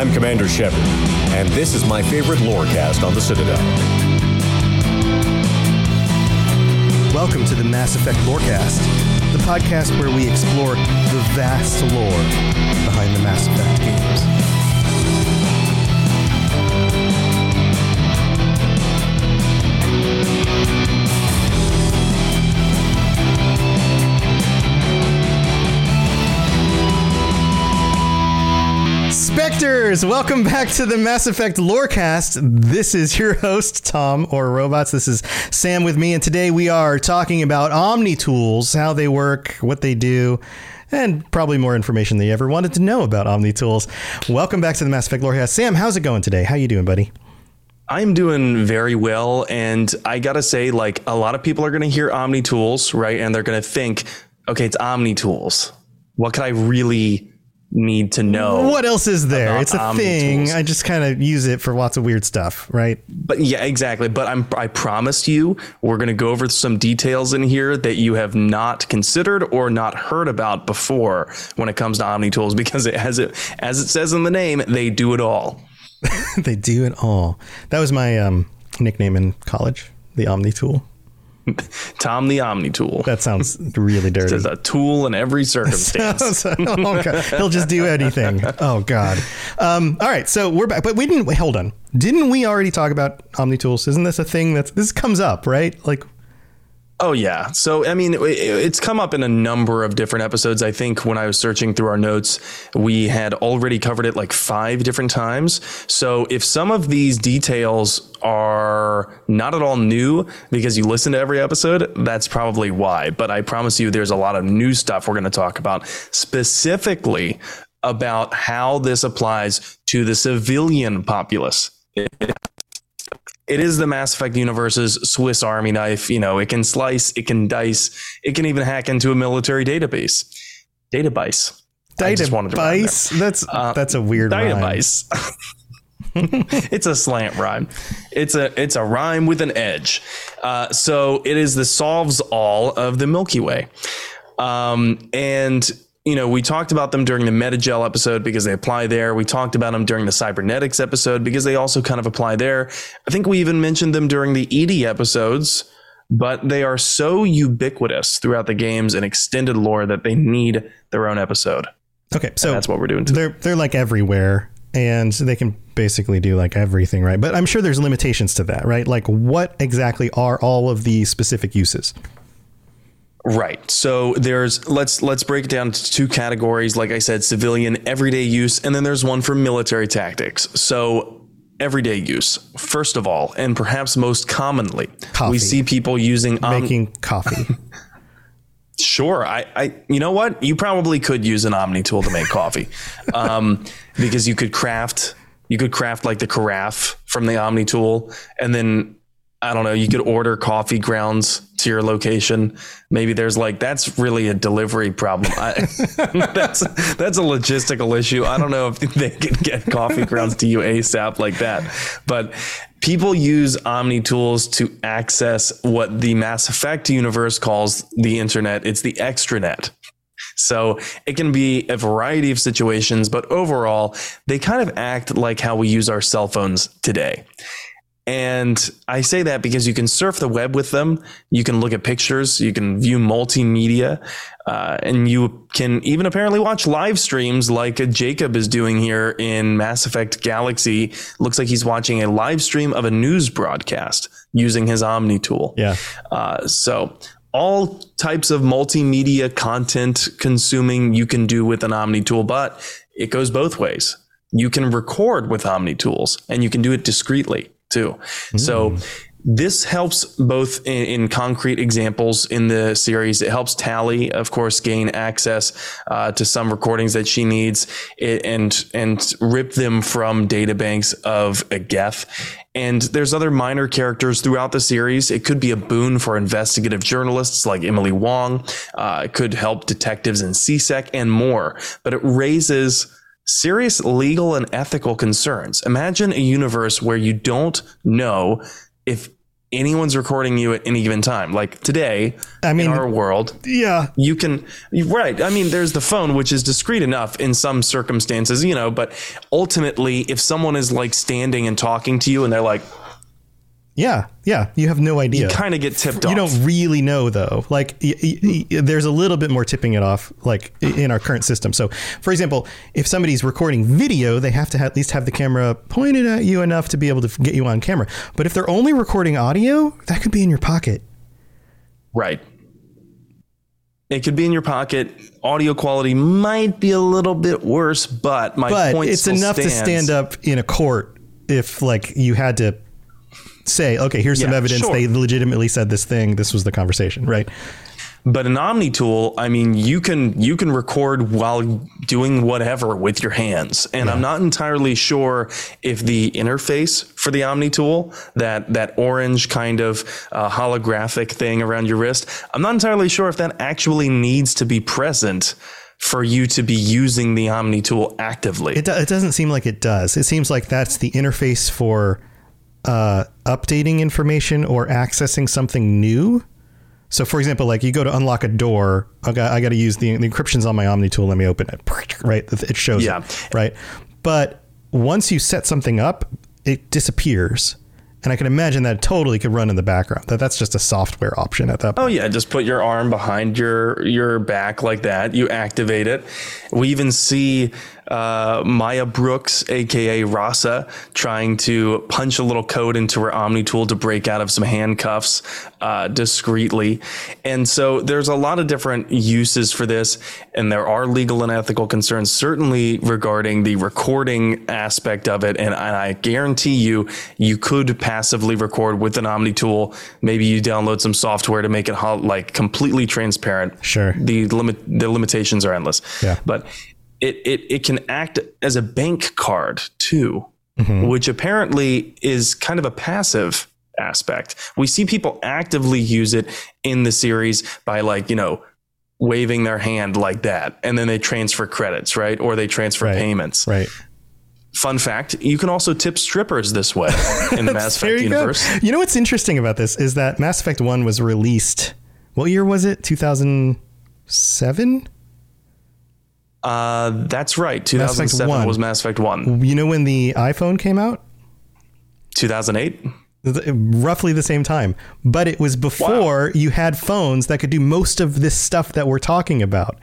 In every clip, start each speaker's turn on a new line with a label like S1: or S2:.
S1: I'm Commander Shepard, and this is my favorite lorecast on the Citadel.
S2: Welcome to the Mass Effect Lorecast, the podcast where we explore the vast lore behind the Mass Effect games. Welcome back to the Mass Effect Lorecast. This is your host, Tom or Robots. This is Sam with me, and today we are talking about Omni tools, how they work, what they do, and probably more information than you ever wanted to know about Omni tools. Welcome back to the Mass Effect Lorecast. Sam, how's it going today? How you doing, buddy?
S3: I'm doing very well. And I got to say, like, a lot of people are to hear Omni Tools, right? And they're to think, okay, it's Omni Tools. What could I really need to know?
S2: What else is there? It's a
S3: Omni
S2: thing.
S3: tools?
S2: I just kind of use it for lots of weird stuff, right?
S3: But yeah, exactly. But I'm, I promised you, we're going to go over some details in here that you have not considered or not heard about before when it comes to Omni Tools, because it, as it as it says in the name, they do it all.
S2: they do it all. That was my um, nickname in college, the Omni Tool.
S3: Tom the Omni Tool.
S2: That sounds really dirty.
S3: There's a tool in every circumstance.
S2: oh. He'll just do anything. Oh God. Um, all right, so we're back, but we didn't. Wait, hold on. Didn't we already talk about Omni Tools? Isn't this a thing that's this comes up, right? Like,
S3: Oh yeah. So I mean, it- it's come up in a number of different episodes. I think when I was searching through our notes, we had already covered it like five different times. So if some of these details are not at all new because you listen to every episode, that's probably why. But I promise you, there's a lot of new stuff we're going to talk about specifically about how this applies to the civilian populace is the Mass Effect universe's Swiss Army knife. You know, it can slice, it can dice, it can even hack into a military database. Database. I just wanted to rhyme
S2: Database. That's that's a weird rhyme.
S3: Database. it's a slant rhyme. It's a it's a rhyme with an edge. Uh, so it is the solves all of the Milky Way. Um, and you know, we talked about them during the Medi-gel episode because they apply there. We talked about them during the cybernetics episode because they also kind of apply there. I think we even mentioned them during the EDI episodes, but they are so ubiquitous throughout the games and extended lore that they need their own episode.
S2: Okay, so
S3: that's what we're doing today.
S2: They're they're like everywhere, and they can basically do like everything, right? But I'm sure there's limitations to that, right? Like, what exactly are all of the specific uses?
S3: Right. So there's let's let's break it down to two categories. Like I said, civilian, everyday use, and then there's one for military tactics. So everyday use, first of all, and perhaps most commonly,
S2: Coffee.
S3: we see people using um,
S2: Making coffee.
S3: Sure, I, I, you know what? You probably could use an Omni tool to make coffee, um, because you could craft, you could craft like the carafe from the Omni tool, and then I don't know, you could order coffee grounds to your location. Maybe there's like that's really a delivery problem. I, that's that's a logistical issue. I don't know if they can get coffee grounds to you ASAP like that, but people use Omni tools to access what the Mass Effect universe calls the internet. It's the extranet. So it can be a variety of situations, but overall, they kind of act like how we use our cell phones today. And I say that because you can surf the web with them. You can look at pictures. You can view multimedia. Uh, and you can even apparently watch live streams like Jacob is doing here in Mass Effect Galaxy. Looks like he's watching a live stream of a news broadcast using his Omni tool.
S2: Yeah.
S3: Uh, so all types of multimedia content consuming you can do with an Omni tool, but it goes both ways. You can record with Omni tools and you can do it discreetly too. Mm. So this helps both in, in, concrete examples in the series. It helps Tali, of course, gain access uh, to some recordings that she needs and and rip them from databanks of a Geth. And there's other minor characters throughout the series. It could be a boon for investigative journalists like Emily Wong. Uh, it could help detectives in C-Sec and more. But it raises serious legal and ethical concerns. Imagine a universe where you don't know if anyone's recording you at any given time. Like today, I mean, in our world,
S2: yeah,
S3: you can, right. I mean, there's the phone, which is discreet enough in some circumstances, you know, but ultimately, if someone is like standing and talking to you and they're like,
S2: yeah, yeah. You have no idea.
S3: You kind of get tipped off.
S2: You don't really know though. Like y- y- y- there's a little bit more tipping it off like in our current system. So, for example, if somebody's recording video, they have to ha- at least have the camera pointed at you enough to be able to get you on camera. But if they're only recording audio, that could be in your pocket.
S3: Right. It could be in your pocket. Audio quality might be a little bit worse, but my
S2: but
S3: point
S2: it's enough
S3: stands.
S2: to stand up in a court if like you had to say, okay, here's some evidence sure. they legitimately said this thing. This was the conversation, right?
S3: But an Omni tool, I mean, you can you can record while doing whatever with your hands, and yeah. I'm not entirely sure if the interface for the Omni tool, that that orange kind of uh, holographic thing around your wrist, I'm not entirely sure if that actually needs to be present for you to be using the Omni tool actively.
S2: It, do, it doesn't seem like it does. It seems like that's the interface for uh, updating information or accessing something new. So, for example, like you go to unlock a door, I got, I got to use the, the encryption's on my Omni tool. Let me open it. Right, it shows yeah. it. Right, but once you set something up, it disappears. And I can imagine that totally could run in the background. That that's just a software option at that
S3: point. Oh yeah, just put your arm behind your your back like that. You activate it. We even see uh, Maya Brooks, aka Rasa, trying to punch a little code into her Omni tool to break out of some handcuffs uh, discreetly. And so there's a lot of different uses for this, and there are legal and ethical concerns, certainly regarding the recording aspect of it. And, and I guarantee you, you could passively record with an Omni tool. Maybe you download some software to make it like completely transparent.
S2: Sure.
S3: The limit the limitations are endless.
S2: Yeah.
S3: But it, it, it can act as a bank card too, mm-hmm. which apparently is kind of a passive aspect. We see people actively use it in the series by like, you know, waving their hand like that and then they transfer credits, right? Or they transfer
S2: right.
S3: payments.
S2: Right.
S3: Fun fact, you can also tip strippers this way in the Mass Effect universe.
S2: Go. You know what's interesting about this is that Mass Effect 1 was released what year was it? 2007?
S3: Uh, that's right. 2007 was Mass Effect 1.
S2: You know when the iPhone came out?
S3: 2008?
S2: Roughly the same time. But it was before wow. you had phones that could do most of this stuff that we're talking about.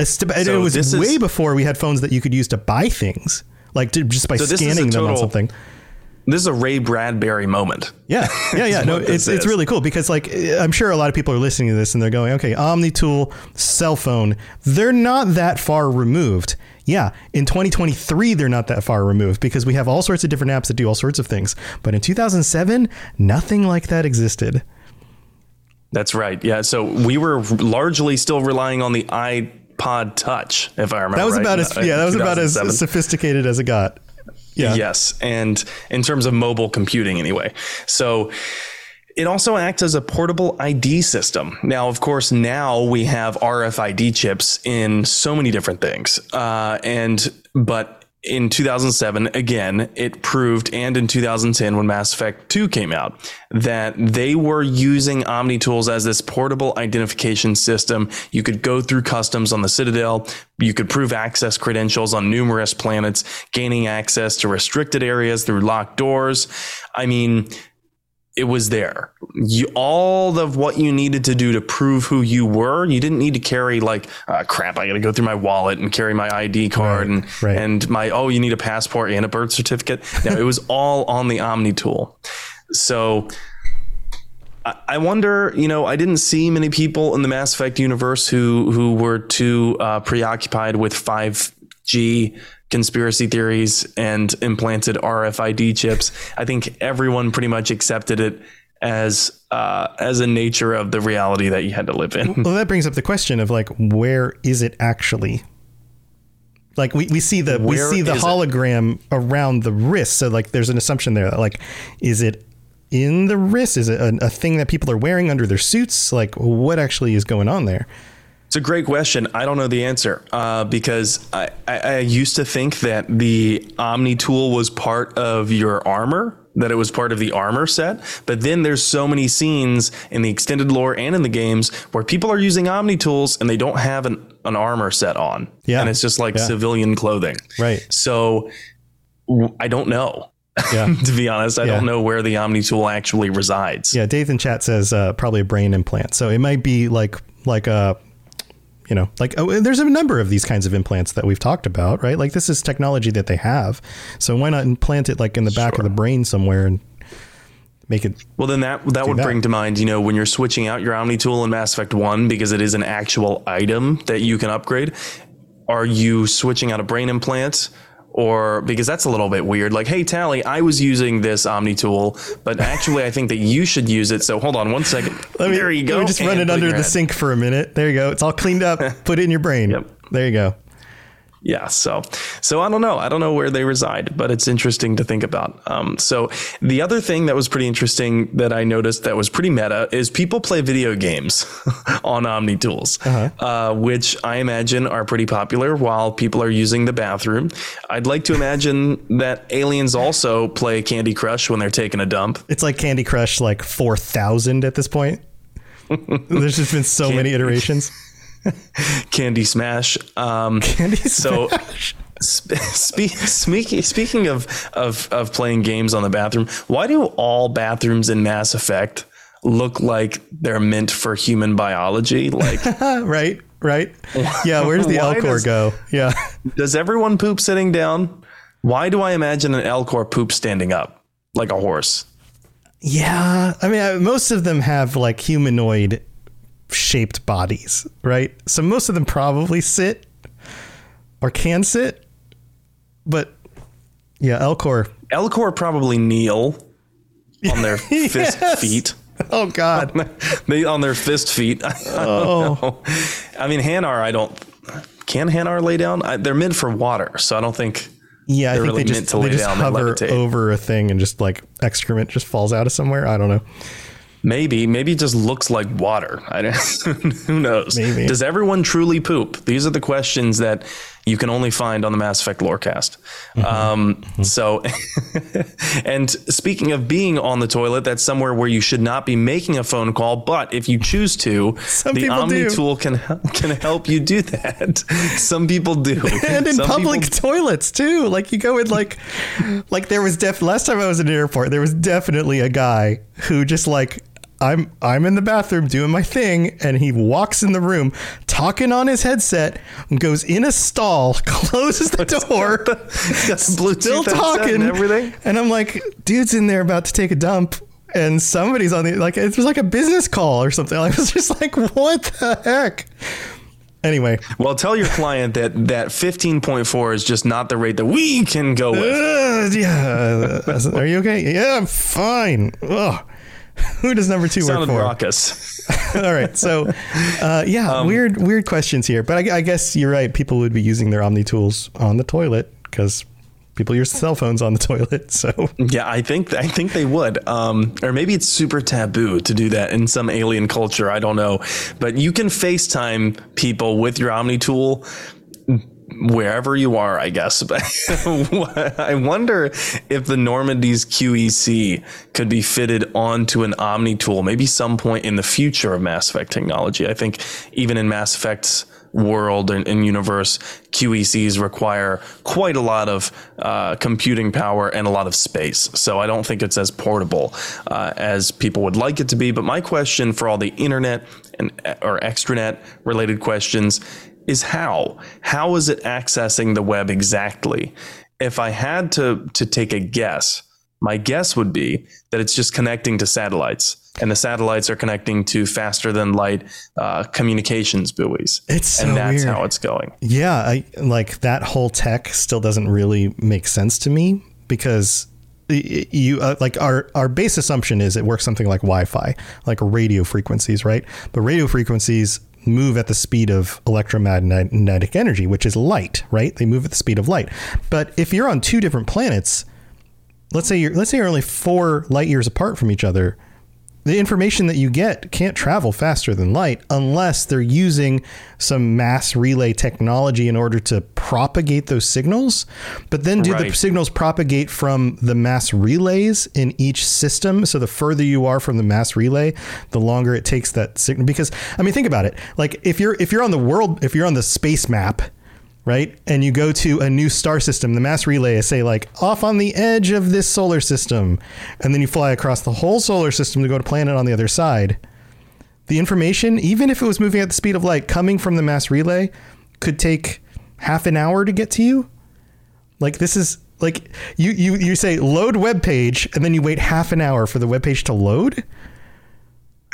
S2: So it was way is, before we had phones that you could use to buy things, like to, just by so scanning them on something
S3: this is a Ray Bradbury moment.
S2: Yeah, yeah, yeah. no, it's it's really cool because like I'm sure a lot of people are listening to this and they're going, okay, Omni Tool, cell phone, they're not that far removed. Yeah, in 2023 they're not that far removed because we have all sorts of different apps that do all sorts of things. But in 2007, nothing like that existed.
S3: That's right. Yeah, so we were largely still relying on the iPod Touch, if I remember.
S2: That was
S3: right,
S2: about as uh, yeah, that was about as sophisticated as it got.
S3: Yeah. Yes. And in terms of mobile computing, anyway. So, it also acts as a portable ID system. Now, of course, now we have RFID chips in so many different things. Uh, and, but in 2007, again, it proved, and in 2010, when Mass Effect 2 came out, that they were using Omni tools as this portable identification system. You could go through customs on the Citadel. You could prove access credentials on numerous planets, gaining access to restricted areas through locked doors. I mean, it was there. You, all of what you needed to do to prove who you were, you didn't need to carry like, uh, crap, I got to go through my wallet and carry my ID card
S2: Right,
S3: and,
S2: right.
S3: and my, oh, you need a passport and a birth certificate. No, it was all on the Omni tool. So I, I wonder, you know, I didn't see many people in the Mass Effect universe who, who were too uh, preoccupied with 5G conspiracy theories and implanted RFID chips. I think everyone pretty much accepted it as uh, as a nature of the reality that you had to live in.
S2: Well, that brings up the question of like, where is it actually? Like we, we see the we see the
S3: is it?
S2: hologram around the wrist, so like there's an assumption there. That, like, is it in the wrist? Is it a, a thing that people are wearing under their suits? Like, what actually is going on there?
S3: It's a great question. I don't know the answer uh, because I, I, I used to think that the Omni tool was part of your armor, that it was part of the armor set. But then there's so many scenes in the extended lore and in the games where people are using Omni tools and they don't have an, an armor set on.
S2: Yeah.
S3: And it's just like
S2: Yeah.
S3: civilian clothing.
S2: Right.
S3: So I don't know.
S2: Yeah.
S3: to be honest, I
S2: Yeah.
S3: don't know where the Omni tool actually resides.
S2: Yeah, Dave in chat says uh, probably a brain implant. So it might be like like a you know like oh, there's a number of these kinds of implants that we've talked about, right? Like this is technology that they have. So why not implant it like in the back of the brain somewhere and make it
S3: Well, then that that would
S2: that.
S3: bring to mind, you know, when you're switching out your Omni tool in Mass Effect One because it is an actual item that you can upgrade. Are you switching out a brain implant, or because that's a little bit weird? Like, hey, Tali, I was using this Omni tool, but actually, I think that you should use it. So hold on one second.
S2: Let me,
S3: there you
S2: let
S3: go.
S2: me just run it under the
S3: head.
S2: sink for a minute. There you go. It's all cleaned up. Put it in your brain.
S3: Yep.
S2: There you go.
S3: Yeah, so so I don't know. I don't know where they reside, but it's interesting to think about. Um, so the other thing that was pretty interesting that I noticed that was pretty meta is people play video games on Omni tools, uh, which I imagine are pretty popular while people are using the bathroom. I'd like to imagine that aliens also play Candy Crush when they're taking a dump.
S2: It's like Candy Crush like 4000 at this point. There's just been so many iterations.
S3: Candy Smash. Um,
S2: Candy
S3: so
S2: Smash.
S3: Sp- speaking speaking of, of of playing games on the bathroom, why do all bathrooms in Mass Effect look like they're meant for human biology? Like,
S2: right, right. Yeah, where's the Elcor
S3: does-
S2: go? Yeah.
S3: does everyone poop sitting down? Why do I imagine an Elcor poop standing up like a horse?
S2: Yeah, I mean, uh, most of them have like humanoid shaped bodies, right? So most of them probably sit or can sit, but yeah, Elcor.
S3: Elcor probably kneel on their fist
S2: Yes.
S3: feet.
S2: Oh God,
S3: They on their fist feet. I
S2: Oh.
S3: I mean, Hanar. I don't. Can Hanar lay down? I, they're meant for water, so I don't think.
S2: yeah, I
S3: They're
S2: think
S3: really
S2: they
S3: meant
S2: just
S3: to
S2: they
S3: lay
S2: just
S3: down,
S2: hover over a thing and just like excrement just falls out of somewhere. I don't know.
S3: Maybe, maybe it just looks like water. I don't, who knows?
S2: Maybe.
S3: Does everyone truly poop? These are the questions that you can only find on the Mass Effect Lorecast.
S2: Mm-hmm.
S3: Um, So, and speaking of being on the toilet, that's somewhere where you should not be making a phone call. But if you choose to,
S2: Some
S3: the Omni
S2: do.
S3: tool can can help you do that. Some people do,
S2: and in
S3: Some
S2: public
S3: people-
S2: toilets too. Like you go in like like there was def last time I was in an airport, there was definitely a guy who just like I'm I'm in the bathroom doing my thing and he walks in the room talking on his headset goes in a stall, closes the door, still talking
S3: and everything.
S2: And I'm like, dude's in there about to take a dump and somebody's on the like it was like a business call or something. I was just like, what the heck? Anyway,
S3: Well, tell your client that that 15.4 is just not the rate that we can go with.
S2: Uh, yeah. Are you okay? Yeah, I'm fine. Ugh. Who does number two work for?
S3: raucous.
S2: All right. So, uh, yeah,
S3: Um,
S2: weird, weird questions here. But I, I guess you're right. People would be using their Omni tools on the toilet because people use cell phones on the toilet. So,
S3: Yeah, I think I think they would. Um, or maybe it's super taboo to do that in some alien culture. I don't know, but you can FaceTime people with your Omni tool wherever you are, I guess. But I wonder if the Normandy's QEC could be fitted onto an Omni tool, maybe some point in the future of Mass Effect technology. I think even in Mass Effect's world and, and universe, QECs require quite a lot of uh, computing power and a lot of space. So I don't think it's as portable uh, as people would like it to be. But my question for all the internet and or extranet related questions is how? How is it accessing the web exactly? If I had to to take a guess, my guess would be that it's just connecting to satellites, and the satellites are connecting to faster than light uh, communications buoys.
S2: It's so
S3: and that's
S2: weird.
S3: how it's going.
S2: Yeah, I, like that whole tech still doesn't really make sense to me because you uh, like our our base assumption is it works something like Wi-Fi, like radio frequencies, right? But radio frequencies move at the speed of electromagnetic energy, which is light, right? They move at the speed of light. But if you're on two different planets, let's say you're let's say you're only four light years apart from each other the information that you get can't travel faster than light unless they're using some mass relay technology in order to propagate those signals. But then do the signals propagate from the mass relays in each system? So the further you are from the mass relay, the longer it takes that signal. Because I mean, think about it. Like if you're if you're on the world, if you're on the space map, right? And you go to a new star system, the mass relay is say like off on the edge of this solar system, and then you fly across the whole solar system to go to planet on the other side. The information, even if it was moving at the speed of light, coming from the mass relay, could take half an hour to get to you. Like this is like you you you say load web page, and then you wait half an hour for the web page to load.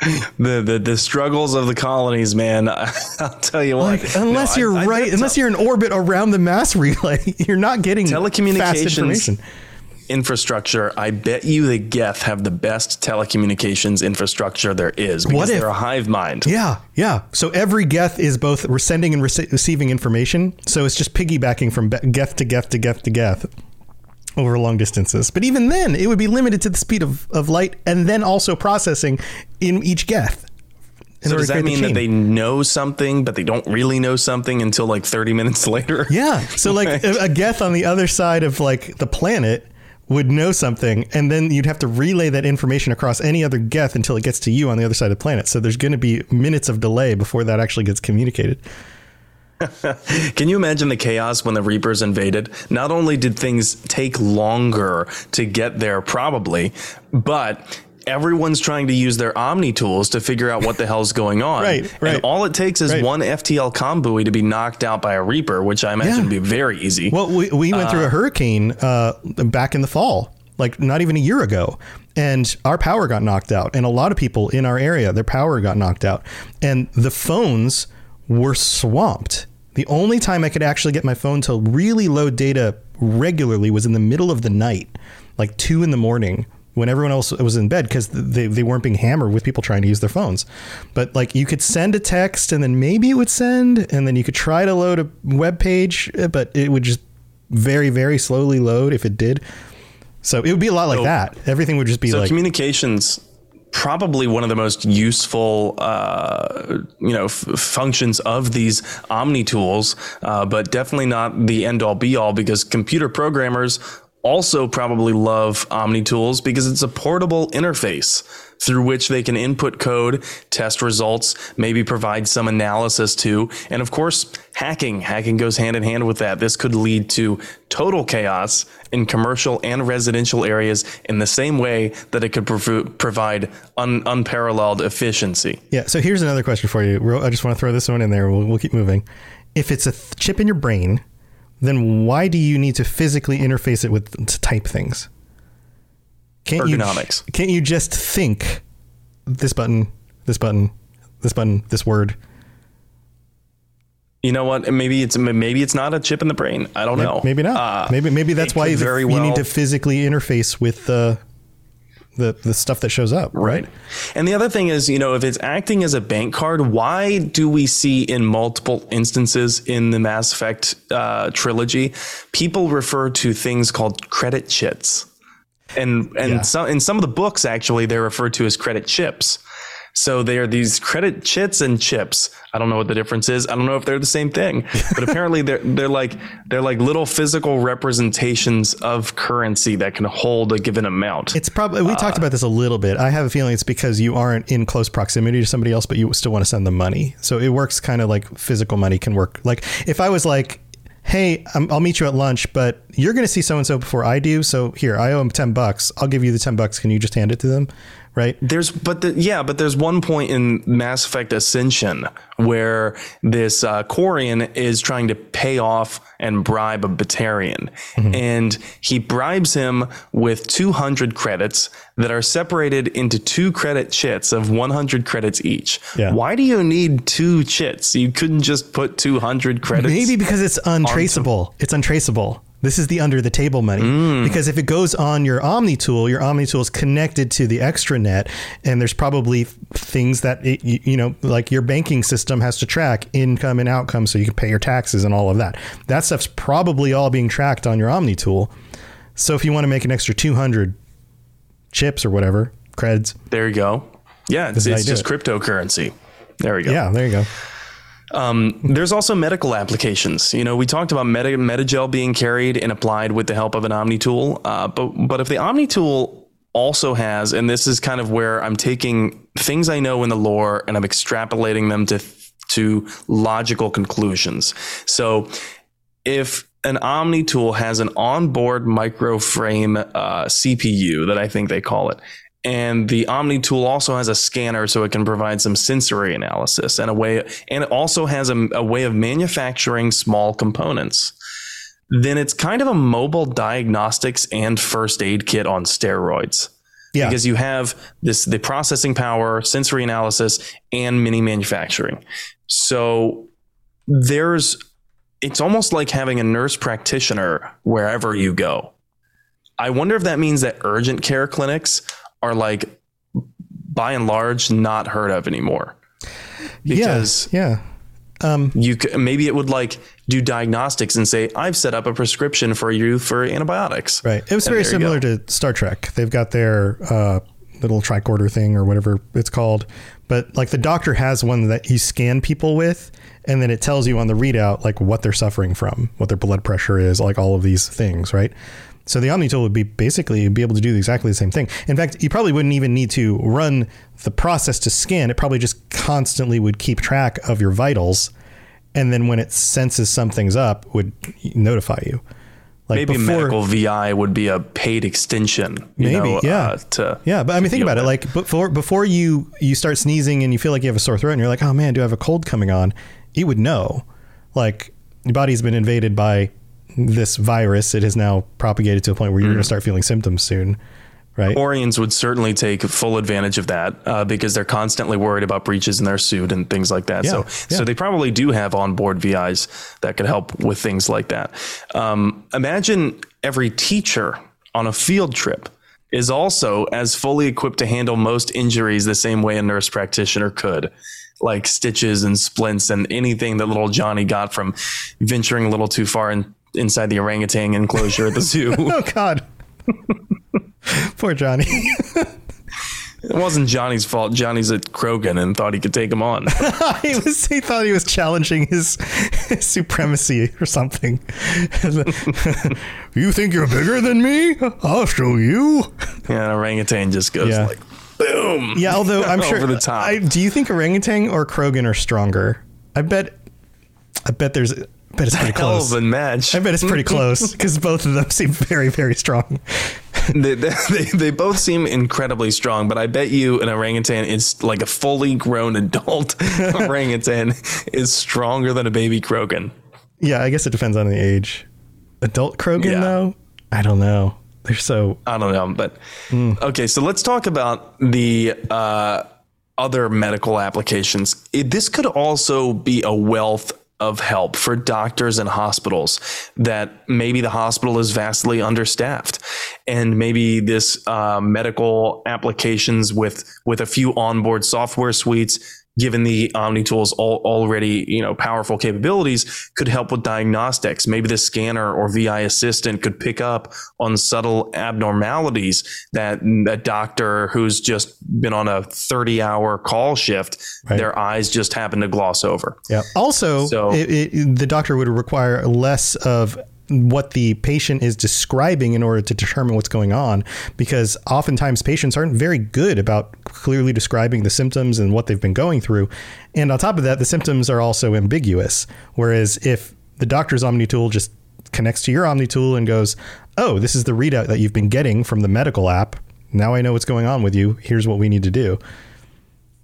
S3: The, the the struggles of the colonies, man. I'll tell you what.
S2: Like unless
S3: No,
S2: you're
S3: I- I
S2: right,
S3: bet
S2: unless you're in orbit around the mass relay, you're not getting
S3: telecommunications
S2: information.
S3: infrastructure. I bet you the Geth have the best telecommunications infrastructure there is because
S2: What if-
S3: they're a hive mind.
S2: Yeah, yeah. So every Geth is both sending and rece- receiving information. So it's just piggybacking from Geth to Geth to Geth to Geth over long distances. But even then, it would be limited to the speed of, of light and then also processing in each Geth. in
S3: So does that mean that they know something, but they don't really know something until like 30 minutes later?
S2: Yeah. So like a, a Geth on the other side of like the planet would know something, and then you'd have to relay that information across any other Geth until it gets to you on the other side of the planet. So there's going to be minutes of delay before that actually gets communicated.
S3: Can you imagine the chaos when the Reapers invaded? Not only did things take longer to get there, probably, but everyone's trying to use their Omni tools to figure out what the hell's going on.
S2: Right, right.
S3: And all it takes is
S2: Right.
S3: one FTL com buoy to be knocked out by a Reaper, which I imagine
S2: Yeah.
S3: would be very easy.
S2: Well, we, we went through a hurricane uh, back in the fall, like not even a year ago, and our power got knocked out. And a lot of people in our area, their power got knocked out, and the phones were swamped. The only time I could actually get my phone to really load data regularly was in the middle of the night, like two in the morning. When everyone else was in bed because they, they weren't being hammered with people trying to use their phones. But like you could send a text and then maybe it would send and then you could try to load a web page, but it would just very very slowly load if it did so it would be a lot like
S3: So-
S2: that everything would just be
S3: So
S2: like
S3: communications probably one of the most useful uh, you know f- functions of these omni tools uh, but definitely not the end all be all because computer programmers also probably love omni tools because it's a portable interface through which they can input code test results maybe provide some analysis to. And of course hacking hacking goes hand in hand with that. This could lead to total chaos in commercial and residential areas in the same way that it could prov- provide un- unparalleled efficiency.
S2: yeah so here's another question for you. I just want to throw this one in there. We'll, we'll keep moving. If it's a th- chip in your brain then why do you need to physically interface it with to type things can't
S3: Ergonomics.
S2: you can't you just think this button this button this button this word
S3: You know what? Maybe it's maybe it's not a chip in the brain. I don't know.
S2: maybe not
S3: Uh,
S2: maybe maybe that's why the-
S3: very
S2: you
S3: well-
S2: need to physically interface with the the the stuff that shows up right,
S3: Right. And the other thing is, you know, if it's acting as a bank card, why do we see in multiple instances in the Mass Effect uh, trilogy, people refer to things called credit chits? And and
S2: Yeah.
S3: some in some of the books actually they're referred to as credit chips. So they are these credit chits and chips. I don't know what the difference is. I don't know if they're the same thing, but apparently they're they're like they're like little physical representations of currency that can hold a given amount.
S2: It's probably we talked about this a little bit. I have a feeling it's because you aren't in close proximity to somebody else, but you still want to send them money. So it works kind of like physical money can work. Like if I was like, "Hey, I'm, I'll meet you at lunch, but you're going to see so and so before I do. So here, I owe him ten bucks. I'll give you the ten bucks. Can you just hand it to them?" Right?
S3: There's, but the, yeah, but there's one point in Mass Effect Ascension where this uh, Quarian is trying to pay off and bribe a Batarian, and he bribes him with 200 credits that are separated into two credit chits of 100 credits each.
S2: Yeah.
S3: Why do you need two chits? You couldn't just put 200 credits.
S2: Maybe because it's untraceable. It's untraceable. This is the under the table money.
S3: Mm.
S2: Because if it goes on your Omni tool, your Omni tool is connected to the extranet, and there's probably things that it, you, you know, like your banking system has to track income and outcome, so you can pay your taxes and all of that. That stuff's probably all being tracked on your Omni tool. So if you want to make an extra 200 chips or whatever creds,
S3: There you go. Yeah, it's,
S2: is
S3: it's just cryptocurrency. There we go.
S2: yeah, there you go.
S3: Um, there's also medical applications. You know, we talked about meta, Medi-gel being carried and applied with the help of an Omni tool. Uh, but but if the Omni tool also has, and this is kind of where I'm taking things I know in the lore and I'm extrapolating them to to logical conclusions. So if an Omni tool has an onboard microframe uh, CPU that I think they call it, and the Omni tool also has a scanner so it can provide some sensory analysis and a way, and it also has a, a way of manufacturing small components. Then it's kind of a mobile diagnostics and first aid kit on steroids
S2: Yeah.
S3: because you have this the processing power, sensory analysis, and mini manufacturing. So there's it's almost like having a nurse practitioner wherever you go. I wonder if that means that urgent care clinics are like by and large not heard of anymore. Because
S2: yeah. Yeah.
S3: you c- maybe it would like do diagnostics and say I've set up a prescription for you for antibiotics.
S2: Right. It was
S3: And
S2: very similar to Star Trek. They've got their uh, little tricorder thing or whatever it's called. But like the doctor has one that you scan people with, and then it tells you on the readout like what they're suffering from, what their blood pressure is, like all of these things, right? So the Omni tool would be basically be able to do exactly the same thing. In fact, you probably wouldn't even need to run the process to scan. It probably just constantly would keep track of your vitals, and then when it senses something's up, would notify you. Like
S3: Maybe medical VI would be a paid extension. You
S2: Maybe,
S3: know,
S2: yeah.
S3: Uh, to
S2: Yeah, but I mean, think about it. Like before, before you you start sneezing and you feel like you have a sore throat, and you're like, "Oh man, do I have a cold coming on?" It would know. Like your body's been invaded by this virus. It has now propagated to a point where you're going to start feeling symptoms soon, right?
S3: Quarians would certainly take full advantage of that uh, because they're constantly worried about breaches in their suit and things like that. so,
S2: Yeah,
S3: so they probably do have onboard VIs that could help with things like that. Um, imagine every teacher on a field trip is also as fully equipped to handle most injuries the same way a nurse practitioner could. Like stitches and splints and anything that little Johnny got from venturing a little too far in, inside the orangutan enclosure at the zoo.
S2: oh God, poor Johnny.
S3: It wasn't Johnny's fault. Johnny's at Krogan and thought he could take him on.
S2: he was he thought he was challenging his, his supremacy or something. you think you're bigger than me? I'll show you.
S3: yeah, an orangutan just goes
S2: Yeah.
S3: like, boom.
S2: Yeah, although I'm sure.
S3: Over the top.
S2: I, do you think orangutan or Krogan are stronger? I bet. I bet there's. I bet it's pretty
S3: Hell
S2: close.
S3: of a match.
S2: I bet it's pretty close because both of them seem very, very strong.
S3: they, they, they, both seem incredibly strong, but I bet you an orangutan is like a fully grown adult orangutan is stronger than a baby Krogan.
S2: Yeah, I guess it depends on the age. Adult Krogan,
S3: Yeah.
S2: though, I don't know. They're so.
S3: I don't know, but
S2: Hmm.
S3: okay. So let's talk about the uh, other medical applications. It, this could also be a wealth of help for doctors and hospitals that maybe the hospital is vastly understaffed, and maybe this uh, medical applications with with a few onboard software suites given the Omni tools all, already, you know, powerful capabilities, could help with diagnostics. Maybe the scanner or VI assistant could pick up on subtle abnormalities that a doctor who's just been on a 30 hour call shift, right. their eyes just happen to gloss over.
S2: Yeah. Also, so, it, it, the doctor would require less of what the patient is describing in order to determine what's going on because oftentimes patients aren't very good about clearly describing the symptoms and what they've been going through. And on top of that the symptoms are also ambiguous. Whereas if the doctor's omni tool just connects to your omni tool and goes oh this is the readout that you've been getting from the medical app. Now i know what's going on with you. Here's what we need to do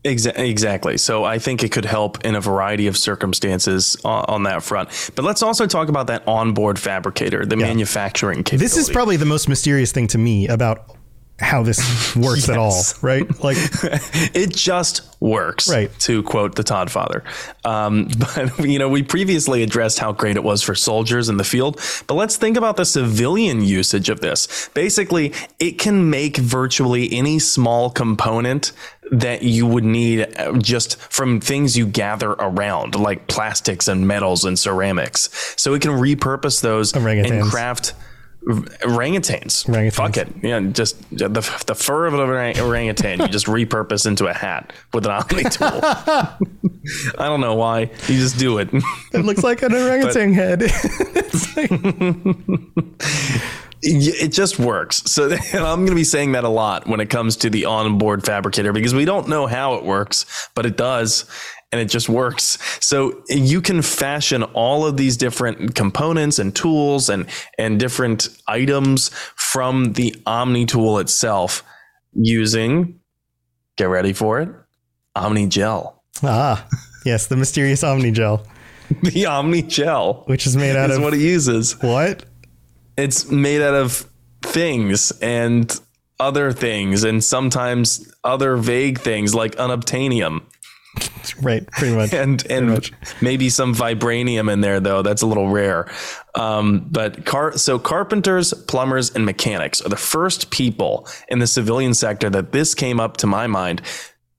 S3: exactly. So I think it could help in a variety of circumstances on, on, that front. But let's also talk about that onboard fabricator, the yeah. manufacturing capability.
S2: This is probably the most mysterious thing to me about how this works yes. at all, right?
S3: Like it just works,
S2: right?
S3: To quote the Todd father. Um, but you know, we previously addressed how great it was for soldiers in the field, but let's think about the civilian usage of this. Basically, it can make virtually any small component that you would need uh, just from things you gather around, like plastics and metals and ceramics. So it can repurpose those Orangutans. and craft orangutans. orangutans. Fuck it. Yeah, just the, the fur of an orangutan you just repurpose into a hat with an Omni tool. I don't know why. You just do it.
S2: It looks like an orangutan but, head.
S3: it just works. So I'm going to be saying that a lot when it comes to the onboard fabricator because we don't know how it works, but it does and it just works. So you can fashion all of these different components and tools and and different items from the Omni tool itself using get ready for it, Omni gel.
S2: Ah, yes, the mysterious Omni gel.
S3: the Omni gel,
S2: which is made out
S3: is
S2: of
S3: what it uses.
S2: What?
S3: it's made out of things and other things and sometimes other vague things like unobtainium.
S2: Right, pretty much.
S3: and and much. maybe some vibranium in there though. That's a little rare. Um, but car so carpenters, plumbers, and mechanics are the first people in the civilian sector that this came up to my mind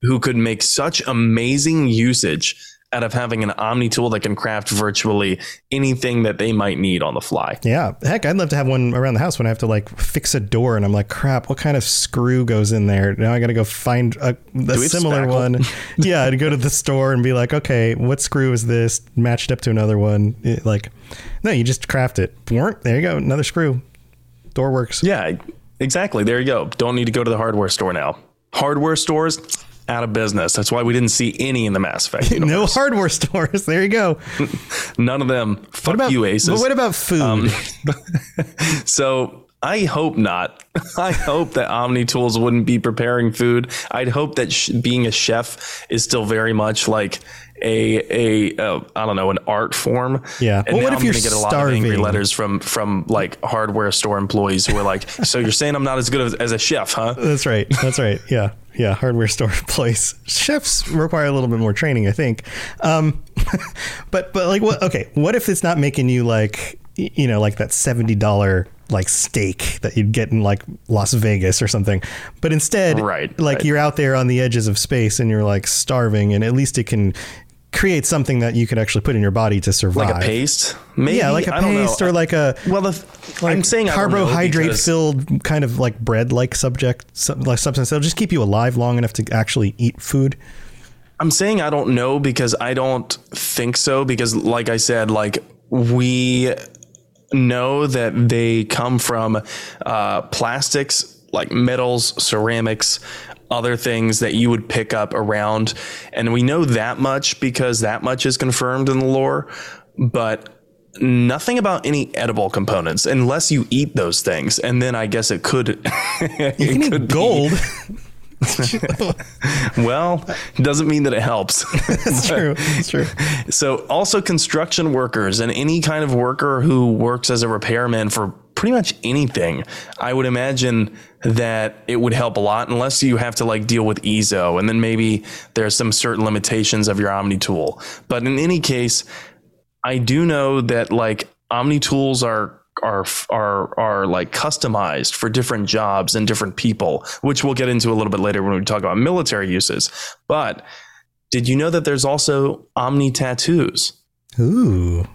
S3: who could make such amazing usage out of having an Omni tool that can craft virtually anything that they might need on the fly.
S2: Yeah. Heck, I'd love to have one around the house when I have to like fix a door and I'm like, crap, what kind of screw goes in there? Now I got to go find a, a similar one. yeah. I'd go to the store and be like, okay, what screw is this matched up to another one? It, like, no, you just craft it. There you go. Another screw. Door works.
S3: Yeah, exactly. There you go. Don't need to go to the hardware store now. Hardware stores, out of business. That's why we didn't see any in the Mass Effect.
S2: No hardware stores. There you go.
S3: None of them. Fuck what
S2: about,
S3: you, Aces.
S2: But what about food? Um,
S3: so I hope not. I hope that Omni Tools wouldn't be preparing food. I'd hope that sh- being a chef is still very much like a a uh, I don't know an art form.
S2: Yeah.
S3: And well, what if I'm you're get a lot starving? of angry letters from from like hardware store employees who are like, "So you're saying I'm not as good as, as a chef, huh?"
S2: That's right. That's right. Yeah. Yeah, hardware store employees. Chefs require a little bit more training, I think. Um, but but like what? Okay, what if it's not making you like you know like that seventy dollar like steak that you'd get in like Las Vegas or something, but instead,
S3: right,
S2: like
S3: right.
S2: you're out there on the edges of space and you're like starving, and at least it can create something that you could actually put in your body to survive.
S3: Like a paste, maybe.
S2: Yeah, like a paste or like a
S3: well, the, like I'm saying
S2: carbohydrate filled kind of like bread like subject like substance that'll just keep you alive long enough to actually eat food.
S3: I'm saying I don't know because I don't think so because like I said like we know that they come from uh, plastics like metals, ceramics, other things that you would pick up around. And we know that much because that much is confirmed in the lore, but nothing about any edible components unless you eat those things. And then I guess it could,
S2: it you can could eat gold.
S3: well, doesn't mean that it helps.
S2: That's true. That's true.
S3: So, also construction workers and any kind of worker who works as a repairman for pretty much anything, I would imagine that it would help a lot unless you have to like deal with eezo and then maybe there's some certain limitations of your Omni tool. But in any case, I do know that like Omni tools are are are are like customized for different jobs and different people, which we'll get into a little bit later when we talk about military uses. But Did you know that there's also Omni tattoos?
S2: Ooh.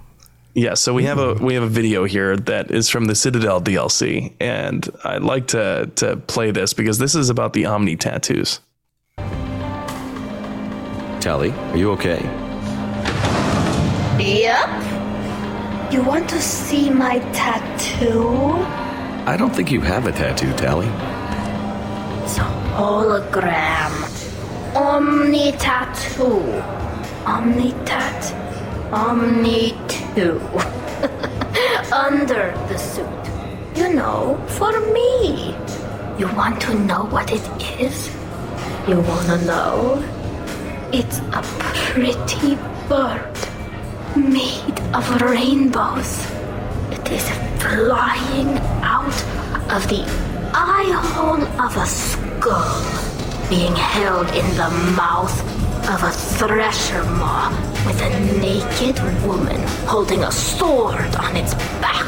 S3: Yeah, so we have a we have a video here that is from the Citadel DLC, and I'd like to to play this because this is about the Omni tattoos.
S4: Tali, are you okay?
S5: Yep. You want to see my tattoo?
S4: I don't think you have a tattoo, Tali.
S5: It's a hologram. Omni tattoo. Omni tat. Omni 2. Under the suit. You know, for me. You want to know what it is? You wanna know? It's a pretty bird made of rainbows. It is flying out of the eye hole of a skull, being held in the mouth of a thresher maw with a naked woman holding a sword on its back.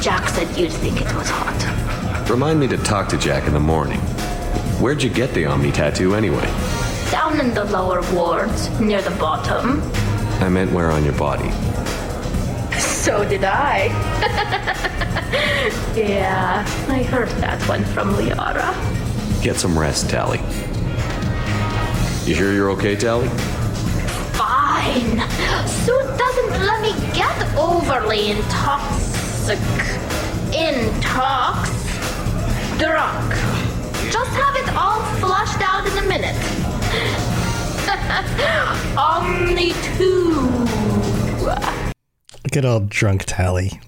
S5: Jack said you'd think it was hot.
S4: Remind me to talk to Jack in the morning. Where'd you get the Omni tattoo anyway?
S5: Down in the lower wards, near the bottom.
S4: I meant where on your body.
S5: So did I. yeah, I heard that one from Liara.
S4: Get some rest, Tali. You sure you're okay, Tali?
S5: Fine. Suit doesn't let me get overly intoxic. Intox. Drunk. Just have it all flushed out in a minute. Omni 2.
S2: Get all drunk, Tali.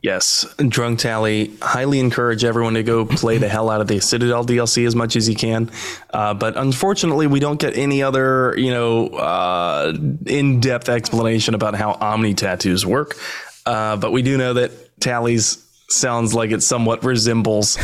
S3: Yes, Drunk Tali. Highly encourage everyone to go play the hell out of the Citadel DLC as much as you can. Uh, but unfortunately, we don't get any other, you know, uh, in-depth explanation about how Omni tattoos work. Uh, but we do know that Tali's sounds like it somewhat resembles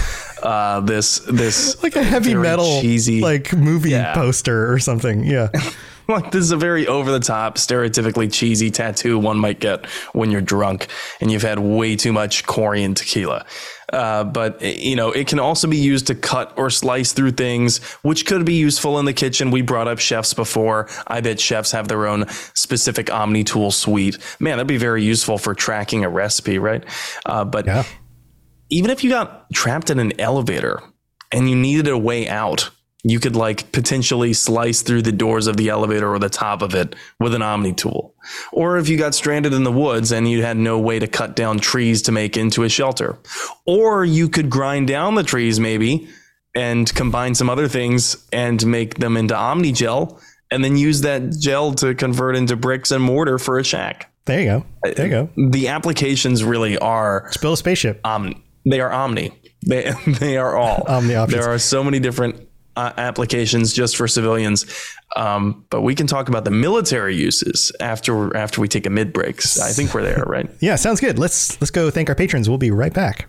S3: uh, this this
S2: Like a heavy metal
S3: cheesy
S2: like movie
S3: Yeah.
S2: poster or something. Yeah.
S3: like this is a very over the top, stereotypically cheesy tattoo one might get when you're drunk and you've had way too much Korean tequila. Uh, but you know, it can also be used to cut or slice through things, which could be useful in the kitchen. We brought up chefs before. I bet chefs have their own specific Omni tool suite. Man, that'd be very useful for tracking a recipe, right? Uh, but
S2: Yeah.
S3: even if you got trapped in an elevator and you needed a way out, you could like potentially slice through the doors of the elevator or the top of it with an Omni tool. Or if you got stranded in the woods and you had no way to cut down trees to make into a shelter. Or you could grind down the trees maybe and combine some other things and make them into Omni gel and then use that gel to convert into bricks and mortar for a shack.
S2: There you go. There you go.
S3: The applications really are
S2: Spill a spaceship.
S3: um, they are omni. They they are all
S2: Omni options.
S3: There are so many different uh, applications just for civilians, um, but we can talk about the military uses after after we take a mid break. I think we're there, right?
S2: Yeah, sounds good. Let's let's go thank our patrons. We'll be right back.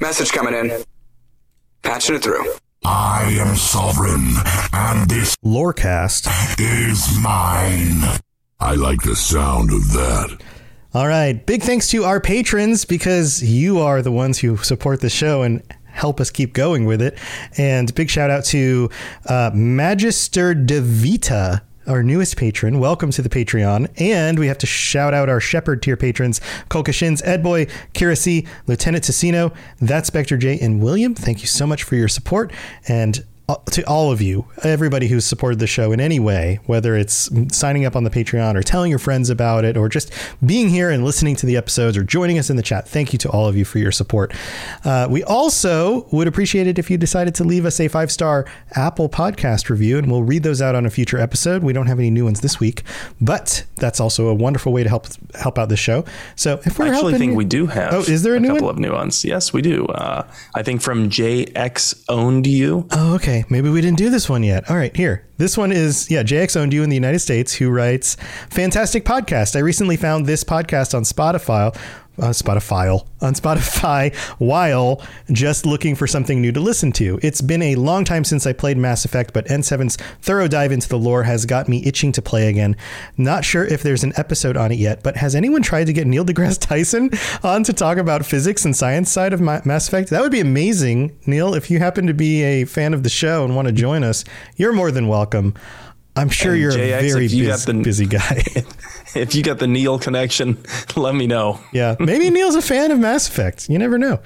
S6: Message coming in. Patching it through.
S7: I am sovereign, and this
S2: Lorecast.
S7: is mine. I like the sound of that.
S2: All right. Big thanks to our patrons because you are the ones who support the show and help us keep going with it. And big shout out to uh, Magister De Vita. Our newest patron, welcome to the Patreon. And we have to shout out our Shepherd tier patrons Kolka Shins, Edboy, Kira C, Lieutenant Tassino, That Spectre J, and William. Thank you so much for your support. And to all of you, everybody who's supported the show in any way, whether it's signing up on the Patreon or telling your friends about it or just being here and listening to the episodes or joining us in the chat, thank you to all of you for your support. Uh, we also would appreciate it if you decided to leave us a five star Apple podcast review, and we'll read those out on a future episode. We don't have any new ones this week, but that's also a wonderful way to help help out the show. So if we're
S3: I actually
S2: helping
S3: think we do have.
S2: Oh, is there a, new
S3: couple
S2: one?
S3: of new ones? Yes, we do. Uh, I think from JX owned you.
S2: Oh, okay. Maybe we didn't do this one yet. All right, here. This one is, yeah, JX owned you in the United States who writes, Fantastic podcast. I recently found this podcast on Spotify. Uh, Spotify on Spotify while just looking for something new to listen to. It's been a long time since I played Mass Effect, but N7's thorough dive into the lore has got me itching to play again. Not sure if there's an episode on it yet, but has anyone tried to get Neil deGrasse Tyson on to talk about physics and science side of Ma- Mass Effect? That would be amazing, Neil. If you happen to be a fan of the show and want to join us, you're more than welcome. I'm sure
S3: And
S2: you're
S3: JX,
S2: a very
S3: you
S2: bus-
S3: got the-
S2: busy guy.
S3: If you got the Neil connection, let me know.
S2: yeah, maybe Neil's a fan of Mass Effect. You never know.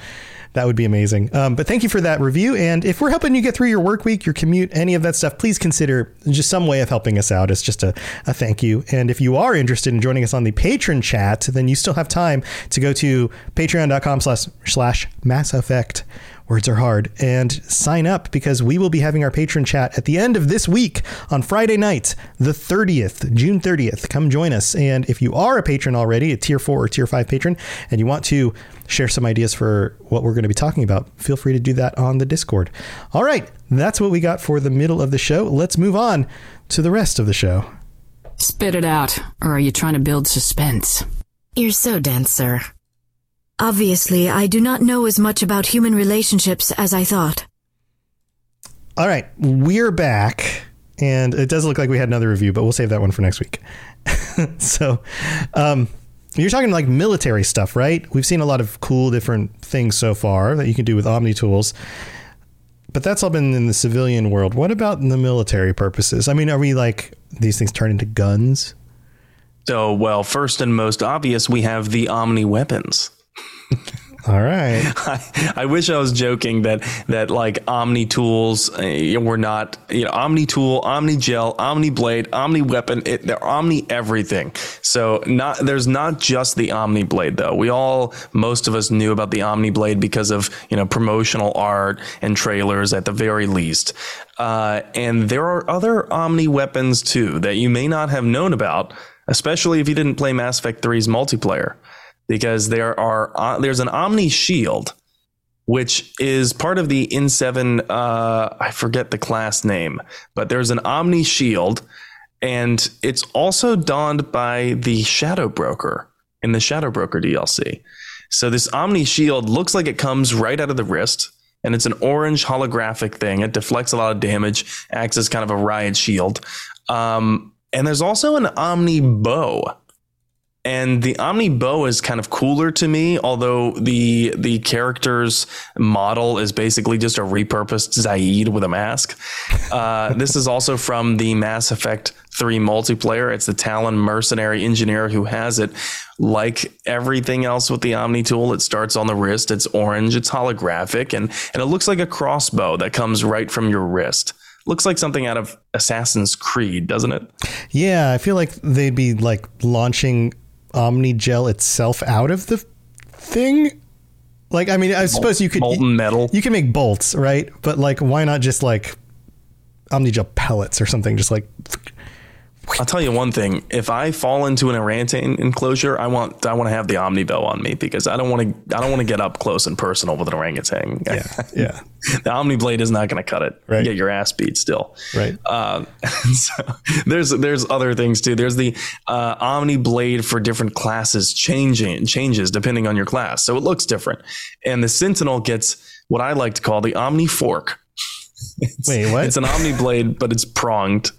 S2: That would be amazing. Um, but thank you for that review. And if we're helping you get through your work week, your commute, any of that stuff, please consider just some way of helping us out. It's just a, a thank you. And if you are interested in joining us on the patron chat, then you still have time to go to patreon.com slash slash Mass Effect. Words are hard. And sign up because we will be having our patron chat at the end of this week on Friday night, the 30th, June 30th. Come join us. And if you are a patron already, a tier four or tier five patron, and you want to share some ideas for what we're going to be talking about, feel free to do that on the Discord. All right. That's what we got for the middle of the show. Let's move on to the rest of the show.
S8: Spit it out, or are you trying to build suspense?
S9: You're so dense, sir. Obviously, I do not know as much about human relationships as I thought.
S2: All right, we're back, and it does look like we had another review, but we'll save that one for next week. so, um, you're talking like military stuff, right? We've seen a lot of cool different things so far that you can do with Omni tools, but that's all been in the civilian world. What about in the military purposes? I mean, are we like these things turn into guns?
S3: So, well, first and most obvious, we have the Omni weapons.
S2: All right.
S3: I, I wish I was joking that that like Omni tools uh, were not you know Omni tool, Omni gel, Omni blade, Omni weapon. It, they're Omni everything. So not there's not just the Omni blade though. We all most of us knew about the Omni blade because of you know promotional art and trailers at the very least. Uh, and there are other Omni weapons too that you may not have known about, especially if you didn't play Mass Effect 3's multiplayer because there are uh, there's an Omni shield, which is part of the N7. Uh, I forget the class name, but there's an Omni shield, and it's also donned by the Shadow Broker in the Shadow Broker DLC. So this Omni shield looks like it comes right out of the wrist. And it's an orange holographic thing. It deflects a lot of damage, acts as kind of a riot shield. Um, and there's also an Omni bow, and the Omni bow is kind of cooler to me, although the the character's model is basically just a repurposed Zaeed with a mask. Uh, this is also from the Mass Effect 3 multiplayer. It's the Talon mercenary engineer who has it. Like everything else with the Omni tool, it starts on the wrist. It's orange, it's holographic, and, and it looks like a crossbow that comes right from your wrist. Looks like something out of Assassin's Creed, doesn't it?
S2: Yeah, I feel like they'd be like launching Omni Gel itself out of the thing. Like, I mean, I suppose you could
S3: molten metal.
S2: You can make bolts, right? But like, why not just like Omni Gel pellets or something? Just like
S3: I'll tell you one thing: if I fall into an orangutan enclosure, I want I want to have the Omni bow on me because I don't want to I don't want to get up close and personal with an orangutan.
S2: Yeah, yeah.
S3: the Omni blade is not going to cut it.
S2: Right.
S3: You get your ass beat still.
S2: Right.
S3: Um, so there's there's other things too. There's the uh, Omni blade for different classes changing changes depending on your class, so it looks different. And the Sentinel gets what I like to call the Omni fork. It's-
S2: Wait, what?
S3: It's an Omni blade, but it's pronged.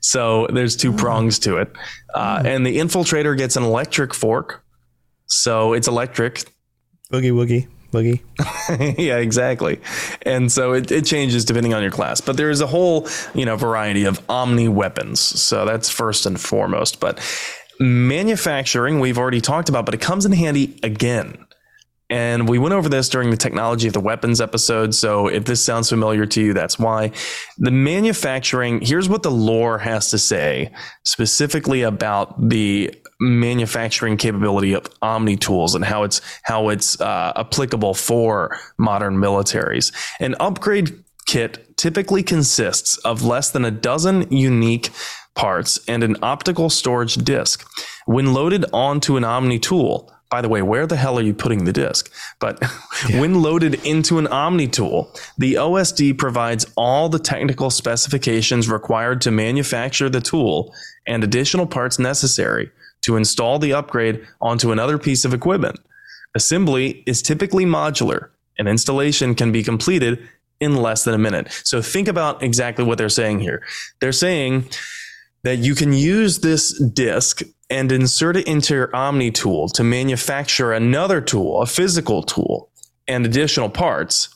S3: So there's two prongs to it. Uh, and the infiltrator gets an electric fork. So it's electric.
S2: boogie woogie boogie.
S3: yeah, exactly. And so it, it changes depending on your class. But there is a whole, you know, variety of omni weapons. So that's first and foremost. But manufacturing, we've already talked about, but it comes in handy again. And we went over this during the technology of the weapons episode. So if this sounds familiar to you, that's why. The manufacturing, here's what the lore has to say specifically about the manufacturing capability of Omni tools and how it's how it's uh, applicable for modern militaries. An upgrade kit typically consists of less than a dozen unique parts, and an optical storage disk. When loaded onto an Omni tool, by the way, where the hell are you putting the disk? But yeah. when loaded into an Omni tool, the OSD provides all the technical specifications required to manufacture the tool and additional parts necessary to install the upgrade onto another piece of equipment. Assembly is typically modular, and installation can be completed in less than a minute. So think about exactly what they're saying here. They're saying that you can use this disk and insert it into your Omni tool to manufacture another tool, a physical tool, and additional parts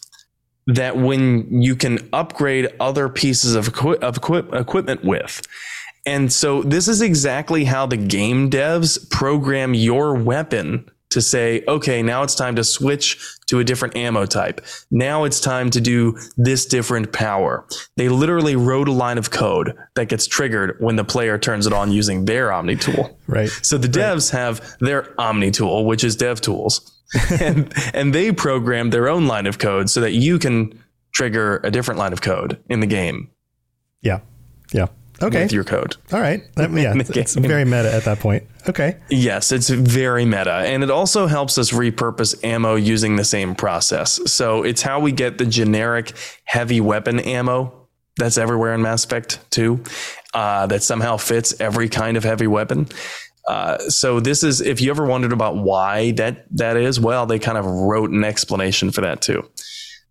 S3: that when you can upgrade other pieces of, equi- of equi- equipment with. And so this is exactly how the game devs program your weapon to say, okay, now it's time to switch to a different ammo type. Now it's time to do this different power. They literally wrote a line of code that gets triggered when the player turns it on using their Omni tool.
S2: Right.
S3: So the devs right. have their Omni tool, which is dev tools. and, and they program their own line of code so that you can trigger a different line of code in the game.
S2: Yeah. Yeah okay.
S3: with your code.
S2: All right. That, yeah, it's, very meta at that point. Okay.
S3: Yes, it's very meta. And it also helps us repurpose ammo using the same process. So it's how we get the generic heavy weapon ammo that's everywhere in Mass Effect 2 uh, that somehow fits every kind of heavy weapon. Uh, so this is if you ever wondered about why that that is, well, they kind of wrote an explanation for that too.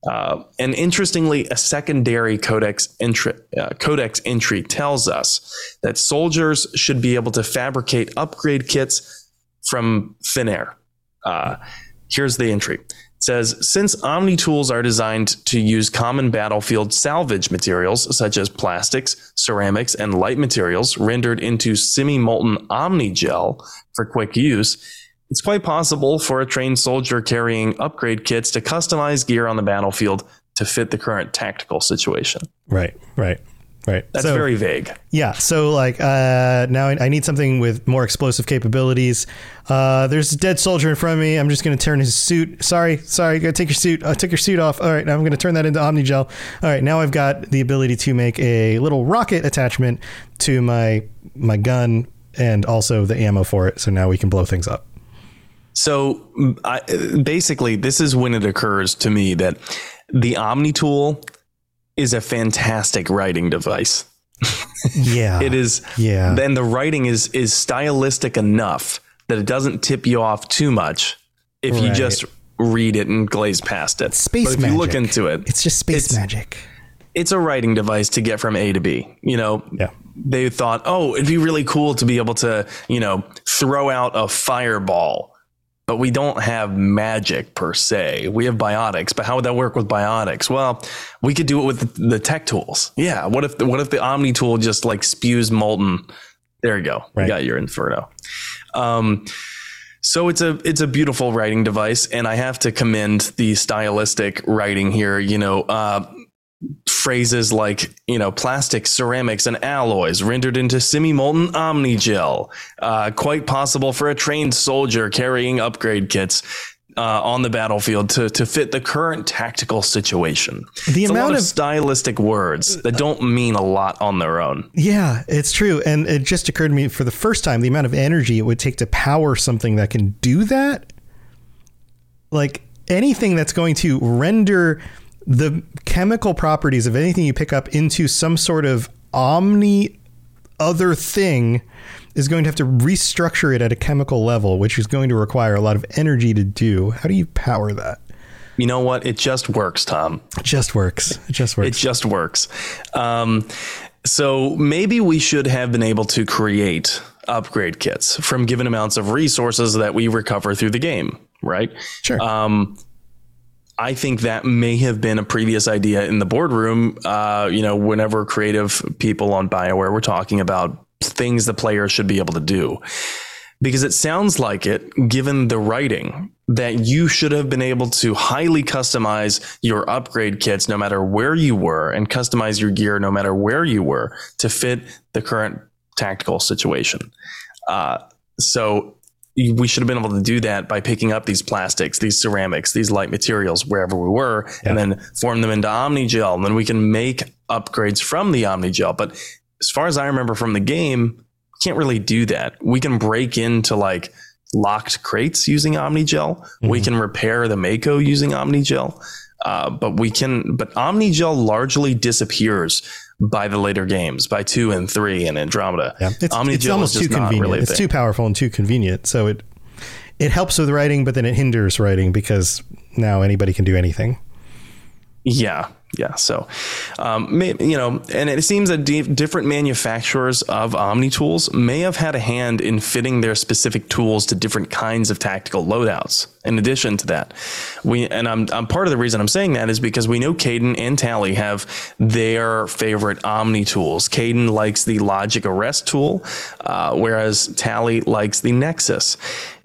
S3: Uh, and interestingly, a secondary codex entry, uh, codex entry tells us that soldiers should be able to fabricate upgrade kits from thin air. Uh, here's the entry. It says since Omni tools are designed to use common battlefield salvage materials such as plastics, ceramics, and light materials rendered into semi molten Omni gel for quick use, it's quite possible for a trained soldier carrying upgrade kits to customize gear on the battlefield to fit the current tactical situation.
S2: Right, right. Right.
S3: That's so, very vague.
S2: Yeah. So like uh, now I need something with more explosive capabilities. Uh, there's a dead soldier in front of me. I'm just going to turn his suit. Sorry, sorry. Gotta take your suit. I uh, took your suit off. All right. Now I'm going to turn that into Omnigel. All right. Now I've got the ability to make a little rocket attachment to my my gun and also the ammo for it. So now we can blow things up.
S3: So I, basically, this is when it occurs to me that the Omni tool is a fantastic writing device.
S2: yeah,
S3: it is.
S2: Yeah,
S3: then the writing is is stylistic enough that it doesn't tip you off too much if right. you just read it and glaze past it.
S2: Space
S3: but if
S2: magic.
S3: you look into it,
S2: it's just space it's, magic.
S3: It's a writing device to get from A to B. You know,
S2: yeah.
S3: They thought, oh, it'd be really cool to be able to, you know, throw out a fireball but we don't have magic per se. We have biotics, but how would that work with biotics? Well, we could do it with the tech tools. Yeah. What if the, what if the Omni tool just like spews molten? There you go. Right. You got your Inferno. Um, so it's a it's a beautiful writing device, and I have to commend the stylistic writing here. You know, uh, phrases like you know plastic ceramics and alloys rendered into semi-molten omni gel uh, quite possible for a trained soldier carrying upgrade kits uh, on the battlefield to, to fit the current tactical situation.
S2: The
S3: it's
S2: amount
S3: of,
S2: of,
S3: stylistic words that don't mean a lot on their own.
S2: Yeah, it's true. And it just occurred to me for the first time the amount of energy it would take to power something that can do that. Like anything that's going to render the chemical properties of anything you pick up into some sort of omni other thing is going to have to restructure it at a chemical level, which is going to require a lot of energy to do. How do you power that?
S3: You know what? It just works, Tom.
S2: It just works. It just works.
S3: It just works. Um, so maybe we should have been able to create upgrade kits from given amounts of resources that we recover through the game, right?
S2: Sure.
S3: Um, I think that may have been a previous idea in the boardroom. Uh, you know, whenever creative people on Bioware were talking about things the player should be able to do, because it sounds like it, given the writing, that you should have been able to highly customize your upgrade kits no matter where you were, and customize your gear no matter where you were to fit the current tactical situation. Uh, so we should have been able to do that by picking up these plastics, these ceramics, these light materials wherever we were, yeah. and then form them into Omnigel. And then we can make upgrades from the Omnigel. But as far as I remember from the game, we can't really do that. We can break into like locked crates using Omnigel. Mm-hmm. We can repair the Mako using Omnigel. Uh, but we can, but Omnigel largely disappears by the later games, by two and three and Andromeda.
S2: Yeah, it's, it's almost too convenient. Really it's too powerful and too convenient. So it it helps with writing, but then it hinders writing because now anybody can do anything.
S3: Yeah, yeah. So, um, you know, and it seems that different manufacturers of Omni tools may have had a hand in fitting their specific tools to different kinds of tactical loadouts. In addition to that, we and I'm, I'm part of the reason I'm saying that is because we know Kaidan and Tali have their favorite Omni tools. Kaidan likes the Logic Arrest tool, uh, whereas Tali likes the Nexus.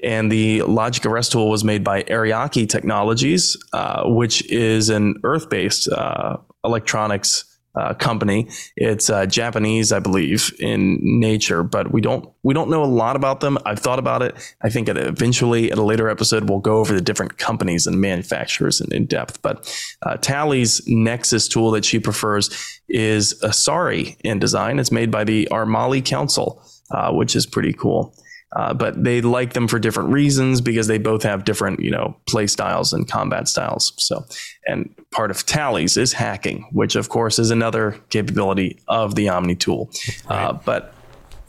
S3: And the Logic Arrest tool was made by Ariake Technologies, uh, which is an Earth based uh, electronics uh, company. It's uh, Japanese, I believe, in nature, but we don't we don't know a lot about them. I've thought about it. I think eventually, at a later episode, we'll go over the different companies and manufacturers in, in depth. But uh, Tali's Nexus tool that she prefers is Asari in design. It's made by the Armali Council, uh, which is pretty cool. Uh, but they like them for different reasons because they both have different, you know, play styles and combat styles. So, and part of Tali's is hacking, which of course is another capability of the Omni tool. Uh, right. Uh, but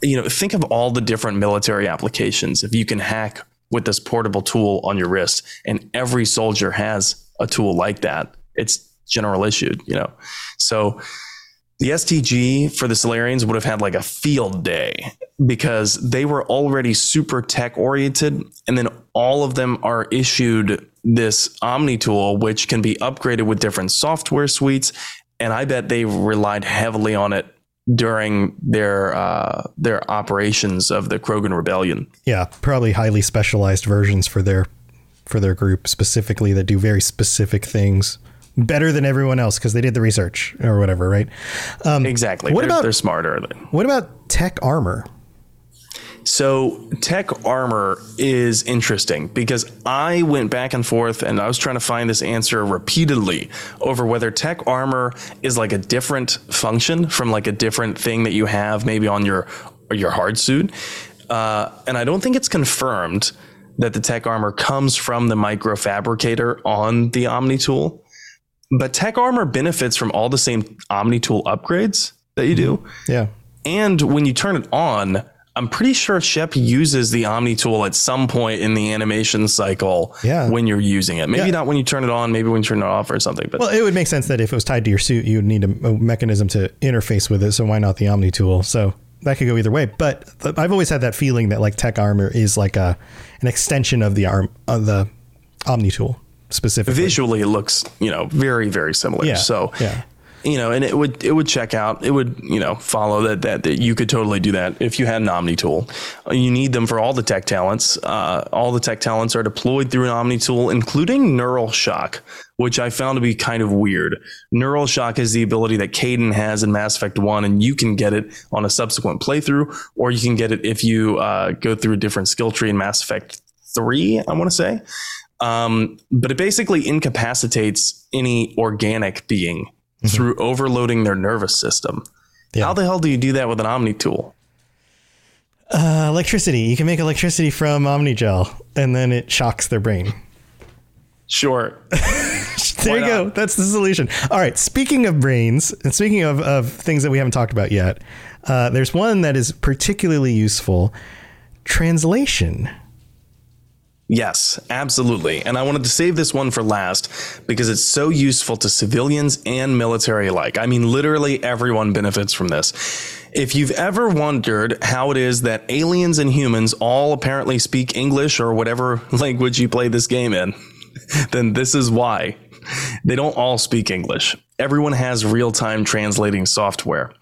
S3: you know, think of all the different military applications. If you can hack with this portable tool on your wrist, and every soldier has a tool like that, it's general issued. You know, so the STG for the Salarians would have had like a field day because they were already super tech oriented. And then all of them are issued this Omni tool, which can be upgraded with different software suites. And I bet they relied heavily on it during their uh, their operations of the Krogan Rebellion.
S2: Yeah, probably highly specialized versions for their for their group specifically that do very specific things better than everyone else because they did the research or whatever, right?
S3: Um, exactly. What they're, about they're smarter?
S2: What about tech armor?
S3: So tech armor is interesting because I went back and forth and I was trying to find this answer repeatedly over whether tech armor is like a different function from like a different thing that you have maybe on your your hard suit. Uh, and I don't think it's confirmed that the tech armor comes from the microfabricator on the Omni tool. But Tech Armor benefits from all the same Omni tool upgrades that you do. Mm-hmm.
S2: Yeah.
S3: And when you turn it on, I'm pretty sure Shep uses the Omni tool at some point in the animation cycle
S2: yeah.
S3: when you're using it. Maybe yeah. not when you turn it on, maybe when you turn it off or something. But
S2: well, it would make sense that if it was tied to your suit, you would need a, a mechanism to interface with it. So why not the Omni tool? So that could go either way. But I've always had that feeling that like tech armor is like a an extension of the arm of the Omni tool specifically.
S3: Visually, it looks you know very very similar.
S2: Yeah.
S3: So
S2: yeah.
S3: You know, and it would it would check out. It would you know follow that that that you could totally do that if you had an Omni tool. You need them for all the tech talents. Uh, all the tech talents are deployed through an Omni tool, including Neural Shock, which I found to be kind of weird. Neural Shock is the ability that Kaidan has in Mass Effect 1, and you can get it on a subsequent playthrough, or you can get it if you uh, go through a different skill tree in Mass Effect 3, I want to say. Um, but it basically incapacitates any organic being mm-hmm. through overloading their nervous system. Yeah. How the hell do you do that with an Omni tool?
S2: Uh, electricity. You can make electricity from Omnigel, and then it shocks their brain.
S3: Sure.
S2: there you go. That's the solution. All right. Speaking of brains, and speaking of, of things that we haven't talked about yet, uh, there's one that is particularly useful translation.
S3: Yes, absolutely. And I wanted to save this one for last because it's so useful to civilians and military alike. I mean, literally everyone benefits from this. If you've ever wondered how it is that aliens and humans all apparently speak English or whatever language you play this game in, then this is why. They don't all speak English. Everyone has real time translating software.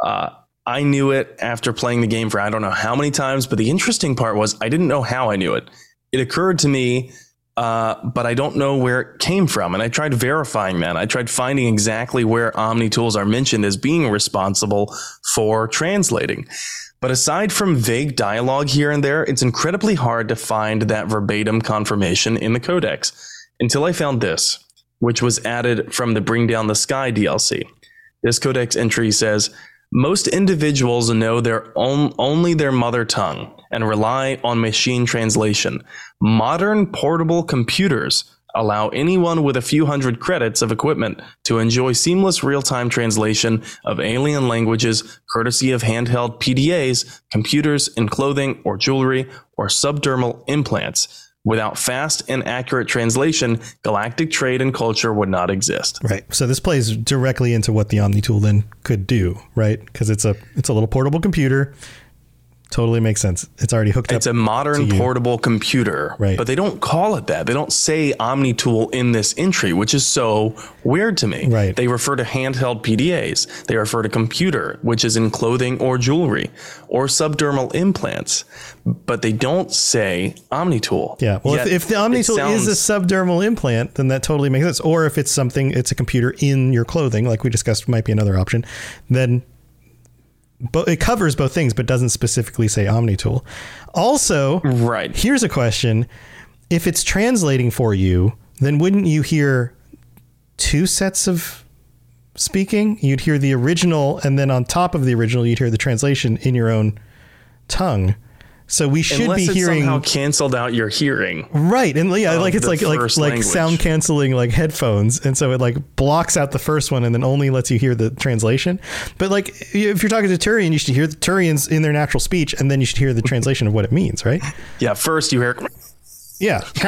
S3: Uh, I knew it after playing the game for I don't know how many times, but the interesting part was I didn't know how I knew it it occurred to me, uh, but I don't know where it came from. And I tried verifying that. I tried finding exactly where Omni tools are mentioned as being responsible for translating. But aside from vague dialogue here and there, it's incredibly hard to find that verbatim confirmation in the codex until I found this, which was added from the Bring Down the Sky DLC. This codex entry says, Most individuals know their own only their mother tongue and rely on machine translation. Modern portable computers allow anyone with a few hundred credits of equipment to enjoy seamless real-time translation of alien languages courtesy of handheld PDAs, computers in clothing or jewelry or subdermal implants. Without fast and accurate translation, galactic trade and culture would not exist.
S2: Right. So this plays directly into what the Omni tool then could do, right? Because it's a it's a little portable computer Totally makes sense. It's already hooked
S3: it's
S2: up.
S3: It's a modern portable computer,
S2: right?
S3: But they don't call it that. They don't say Omni Tool in this entry, which is so weird to me.
S2: Right.
S3: They refer to handheld PDAs. They refer to computer, which is in clothing or jewelry, or subdermal implants, but they don't say Omni Tool.
S2: Yeah. Well, if, if, the Omni Tool sounds, is a subdermal implant, then that totally makes sense. Or if it's something, it's a computer in your clothing, like we discussed, might be another option. Then but it covers both things, but doesn't specifically say OmniTool. Also,
S3: right.
S2: Here's a question: If it's translating for you, then wouldn't you hear two sets of speaking? You'd hear the original, and then on top of the original, you'd hear the translation in your own tongue. So we should
S3: Unless
S2: be hearing
S3: somehow canceled out your hearing,
S2: right? And yeah, like it's like like like sound canceling like headphones, and so it like blocks out the first one and then only lets you hear the translation. But like if you're talking to Turian, you should hear the Turians in their natural speech and then you should hear the translation of what it means, right?
S3: Yeah, first you hear,
S2: yeah,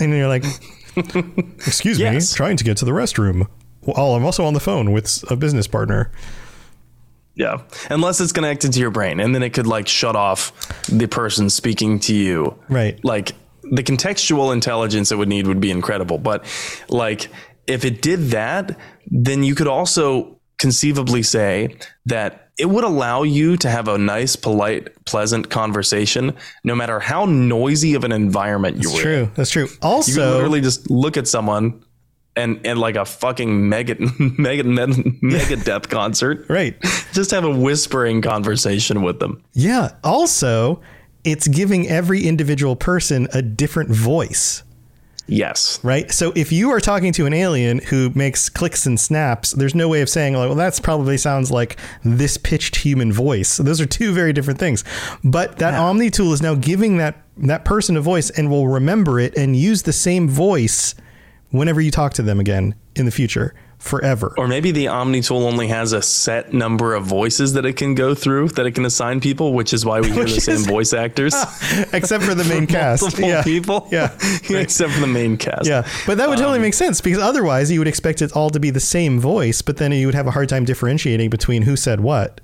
S2: and you're like, excuse yes. me, trying to get to the restroom. Well, I'm also on the phone with a business partner.
S3: Yeah. Unless it's connected to your brain and then it could like shut off the person speaking to you.
S2: Right.
S3: Like the contextual intelligence it would need would be incredible. But like if it did that, then you could also conceivably say that it would allow you to have a nice, polite, pleasant conversation, no matter how noisy of an environment you
S2: That's
S3: were.
S2: True.
S3: In.
S2: That's true. Also,
S3: you literally just look at someone and and like a fucking mega mega mega death concert.
S2: Right.
S3: Just have a whispering conversation with them.
S2: Yeah. Also, it's giving every individual person a different voice.
S3: Yes.
S2: Right. So if you are talking to an alien who makes clicks and snaps, there's no way of saying, like, well, that's probably sounds like this pitched human voice. So those are two very different things. But that yeah. Omni tool is now giving that that person a voice and will remember it and use the same voice whenever you talk to them again in the future forever.
S3: Or maybe the Omni tool only has a set number of voices that it can go through that it can assign people, which is why we hear the same voice actors,
S2: except for the main cast.
S3: Yeah. people.
S2: Yeah,
S3: except for the main cast.
S2: Yeah, but that would totally um, make sense because otherwise you would expect it all to be the same voice, but then you would have a hard time differentiating between who said what.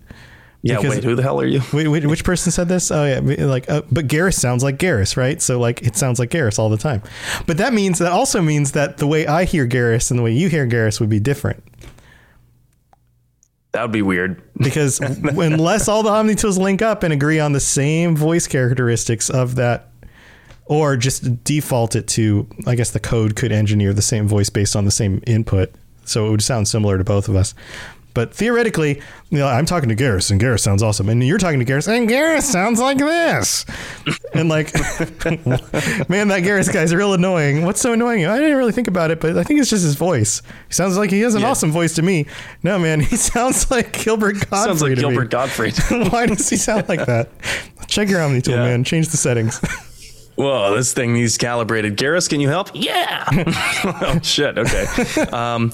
S3: Yeah, because, wait, who the hell are you?
S2: Wait, wait, which person said this? Oh yeah, like, uh, but Garrus sounds like Garrus, right? So like, it sounds like Garrus all the time. But that means that also means that the way I hear Garrus and the way you hear Garrus would be different.
S3: That would be weird.
S2: Because unless all the Omni tools link up and agree on the same voice characteristics of that, or just default it to, I guess the code could engineer the same voice based on the same input. So it would sound similar to both of us. But theoretically, you know, I'm talking to Garrus, and Garrus sounds awesome, and you're talking to Garrus, and Garrus sounds like this, and like, man, that Garrus guy's real annoying. What's so annoying? I didn't really think about it, but I think it's just his voice. He sounds like he has an yeah. awesome voice to me. No, man, he sounds like Gilbert Godfrey.
S3: Sounds like Gilbert
S2: me.
S3: Gottfried.
S2: Why does he sound like that? Check your Omni tool, yeah. man. Change the settings.
S3: Whoa, this thing needs calibrated. Garrus, can you help? Yeah. oh shit. Okay. Um,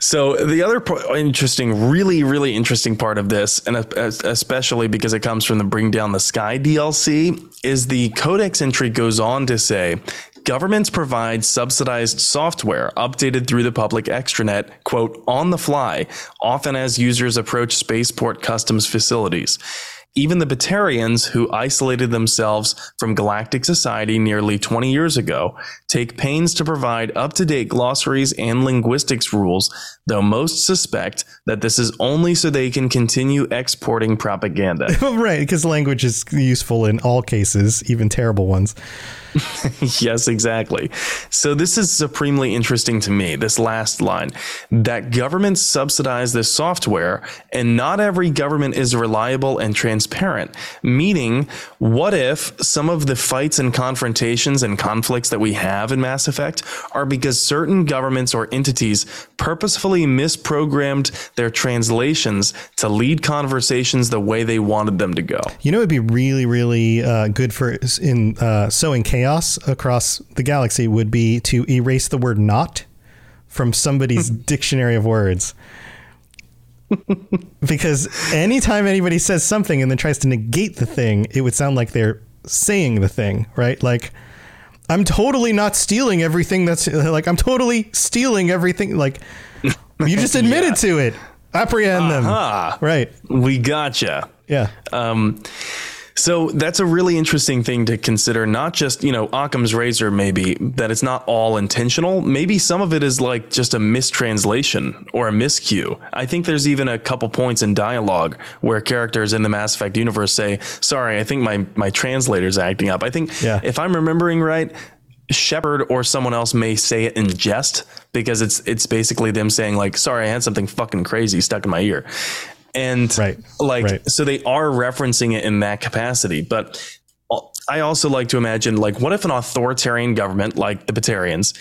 S3: so the other interesting, really, really interesting part of this, and especially because it comes from the Bring Down the Sky DLC, is the codex entry goes on to say governments provide subsidized software updated through the public extranet, quote, on the fly, often as users approach spaceport customs facilities. Even the Batarians, who isolated themselves from galactic society nearly 20 years ago, take pains to provide up to date glossaries and linguistics rules, though most suspect that this is only so they can continue exporting propaganda.
S2: right, because language is useful in all cases, even terrible ones.
S3: yes, exactly. So this is supremely interesting to me, this last line, that governments subsidize this software and not every government is reliable and transparent. Meaning, what if some of the fights and confrontations and conflicts that we have in Mass Effect are because certain governments or entities purposefully misprogrammed their translations to lead conversations the way they wanted them to go?
S2: You know, it'd be really, really uh, good for in uh, sowing chaos across the galaxy would be to erase the word "not" from somebody's dictionary of words. because anytime anybody says something and then tries to negate the thing, it would sound like they're saying the thing, right? Like, I'm totally not stealing everything that's like, I'm totally stealing everything. Like, you just admitted yeah. to it. Apprehend uh-huh. them. Right.
S3: We gotcha.
S2: Yeah.
S3: Um, so that's a really interesting thing to consider. Not just, you know, Occam's razor, maybe that it's not all intentional. Maybe some of it is like just a mistranslation or a miscue. I think there's even a couple points in dialogue where characters in the Mass Effect universe say, sorry, I think my, my translator's acting up. I think yeah. if I'm remembering right, Shepard or someone else may say it in jest because it's it's basically them saying like, "Sorry, I had something fucking crazy stuck in my ear," and
S2: right.
S3: like
S2: right.
S3: so they are referencing it in that capacity. But i also like to imagine like what if an authoritarian government like the Batarians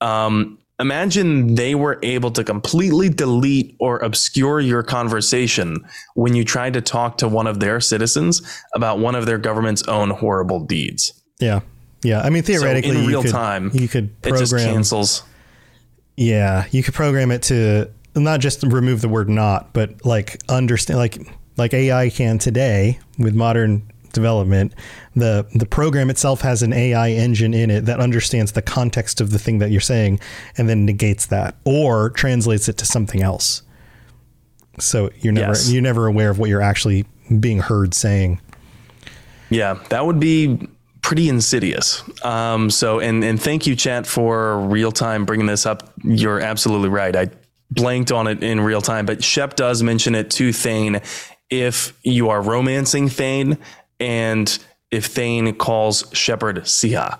S3: um, imagine they were able to completely delete or obscure your conversation when you tried to talk to one of their citizens about one of their government's own horrible deeds?
S2: Yeah. Yeah. I mean theoretically
S3: so in real
S2: could,
S3: time
S2: you could program
S3: it just cancels.
S2: Yeah. You could program it to not just remove the word not, but like understand like like AI can today with modern development. The the program itself has an AI engine in it that understands the context of the thing that you're saying and then negates that or translates it to something else. So you're never yes. you're never aware of what you're actually being heard saying.
S3: Yeah, that would be pretty insidious. Um, so, and and thank you, chat, for real time bringing this up. You're absolutely right. I blanked on it in real time, but Shep does mention it to Thane if you are romancing Thane and if Thane calls Shepard Siha.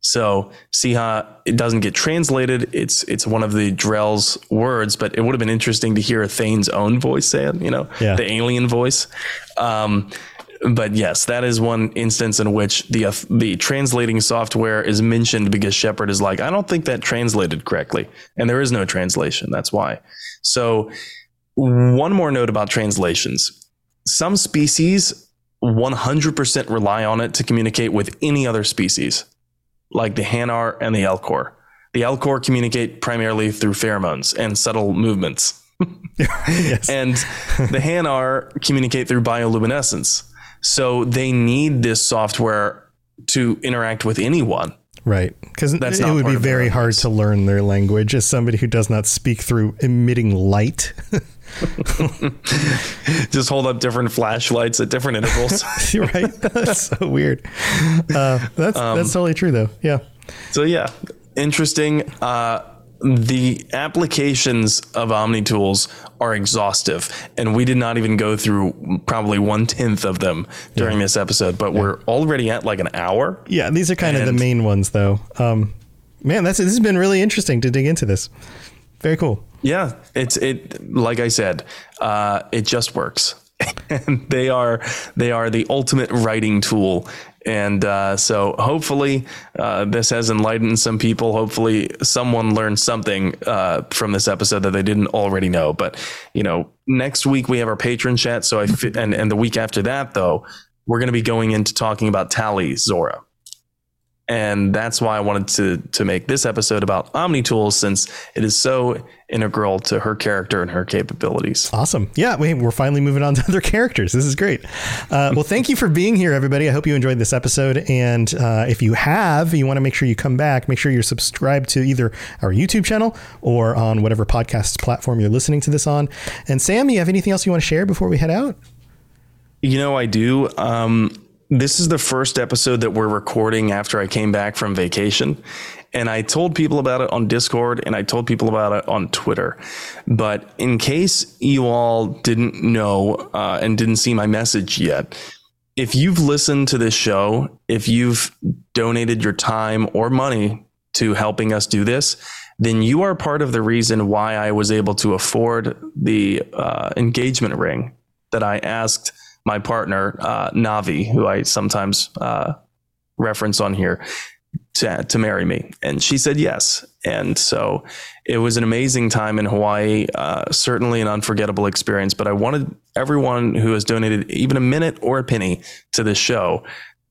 S3: So Siha, it doesn't get translated. It's it's one of the Drell's words, but it would have been interesting to hear Thane's own voice say it, you know,
S2: yeah.
S3: the alien voice. Um, but yes, that is one instance in which the uh, the translating software is mentioned because Shepard is like, I don't think that translated correctly, and there is no translation. That's why. So, one more note about translations: some species 100% rely on it to communicate with any other species, like the Hanar and the Elcor. The Elcor communicate primarily through pheromones and subtle movements. And the Hanar communicate through bioluminescence. So they need this software to interact with anyone.
S2: Right. Because it would be very hard to learn their language as somebody who does not speak through emitting light.
S3: Just hold up different flashlights at different intervals.
S2: right. That's so weird. Uh, that's, um, that's totally true, though. Yeah.
S3: So, yeah, interesting. Uh, the applications of Omni tools are exhaustive, and we did not even go through probably one tenth of them during yeah. this episode. But yeah. we're already at like an hour.
S2: Yeah, these are kind of the main ones, though. Um, man, that's this has been really interesting to dig into this. Very cool.
S3: Yeah, it's it. Like I said, uh, it just works. and they are they are the ultimate writing tool and uh, so hopefully uh, this has enlightened some people. Hopefully someone learned something uh, from this episode that they didn't already know. But you know, next week we have our patron chat. So I fi- and and the week after that though, we're going to be going into talking about Tali'Zorah and that's why I wanted to to make this episode about Omni Tools since it is so integral to her character and her capabilities.
S2: Awesome. Yeah, we, we're finally moving on to other characters. This is great. Uh, well, thank you for being here, everybody. I hope you enjoyed this episode. And uh, if you have, you want to make sure you come back, make sure you're subscribed to either our YouTube channel or on whatever podcast platform you're listening to this on. And Sam, you have anything else you want to share before we head out?
S3: You know, I do. Um, this is the first episode that we're recording after I came back from vacation. And I told people about it on Discord and I told people about it on Twitter. But in case you all didn't know uh, and didn't see my message yet, if you've listened to this show, if you've donated your time or money to helping us do this, then you are part of the reason why I was able to afford the uh, engagement ring that I asked my partner, uh, Navi, who I sometimes uh, reference on here, to, to marry me. And she said yes. And so it was an amazing time in Hawaii, uh, certainly an unforgettable experience. But I wanted everyone who has donated even a minute or a penny to this show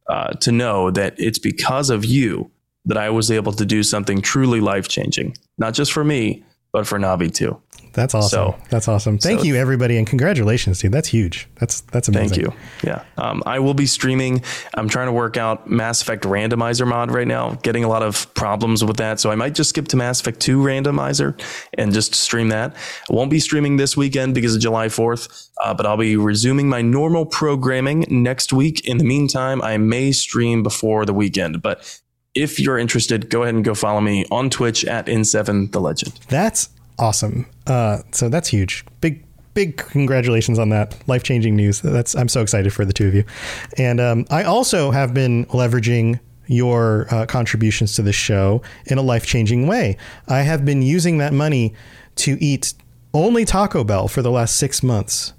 S3: uh, to know that it's because of you that I was able to do something truly life changing, not just for me, but for Navi too.
S2: That's awesome. So, that's awesome. Thank so, you, everybody, and congratulations, dude. That's huge. That's that's amazing.
S3: Thank you. Yeah, um, I will be streaming. I'm trying to work out Mass Effect Randomizer mod right now. Getting a lot of problems with that, so I might just skip to Mass Effect 2 Randomizer and just stream that. I won't be streaming this weekend because of July 4th, uh, but I'll be resuming my normal programming next week. In the meantime, I may stream before the weekend, but if you're interested, go ahead and go follow me on Twitch at N7 The Legend.
S2: That's awesome. Uh, so that's huge. Big big congratulations on that life changing news. That's I'm so excited for the two of you. And um, I also have been leveraging your uh, contributions to the show in a life changing way. I have been using that money to eat only Taco Bell for the last six months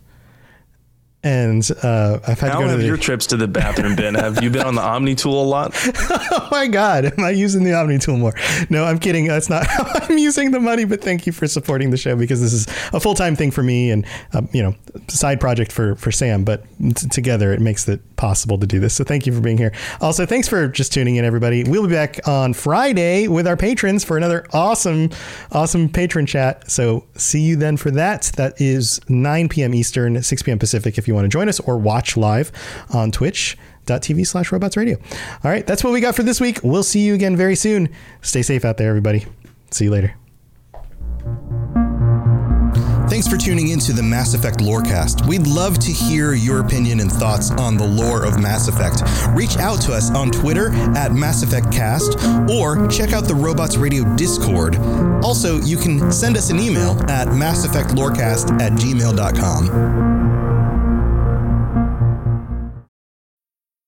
S2: and uh, I've had
S3: How
S2: to go
S3: have
S2: to the...
S3: your trips to the bathroom been? have you been on the Omni tool a lot?
S2: oh my God, am I using the Omni tool more? No, I'm kidding. That's not how I'm using the money. But thank you for supporting the show because this is a full time thing for me and um, you know side project for for Sam. But t- together it makes it possible to do this. So thank you for being here. Also, thanks for just tuning in, everybody. We'll be back on Friday with our patrons for another awesome, awesome patron chat. So see you then for that. That is 9 p.m. Eastern, 6 p.m. Pacific. If you want to join us or watch live on twitch.tv slash robots radio. All right, that's what we got for this week. We'll see you again very soon. Stay safe out there, everybody. See you later. Thanks for tuning into the Mass Effect Lorecast. We'd love to hear your opinion and thoughts on the lore of Mass Effect. Reach out to us on Twitter at Mass Effect Cast or check out the Robots Radio Discord. Also, you can send us an email at masseffectlorecast at gmail.com.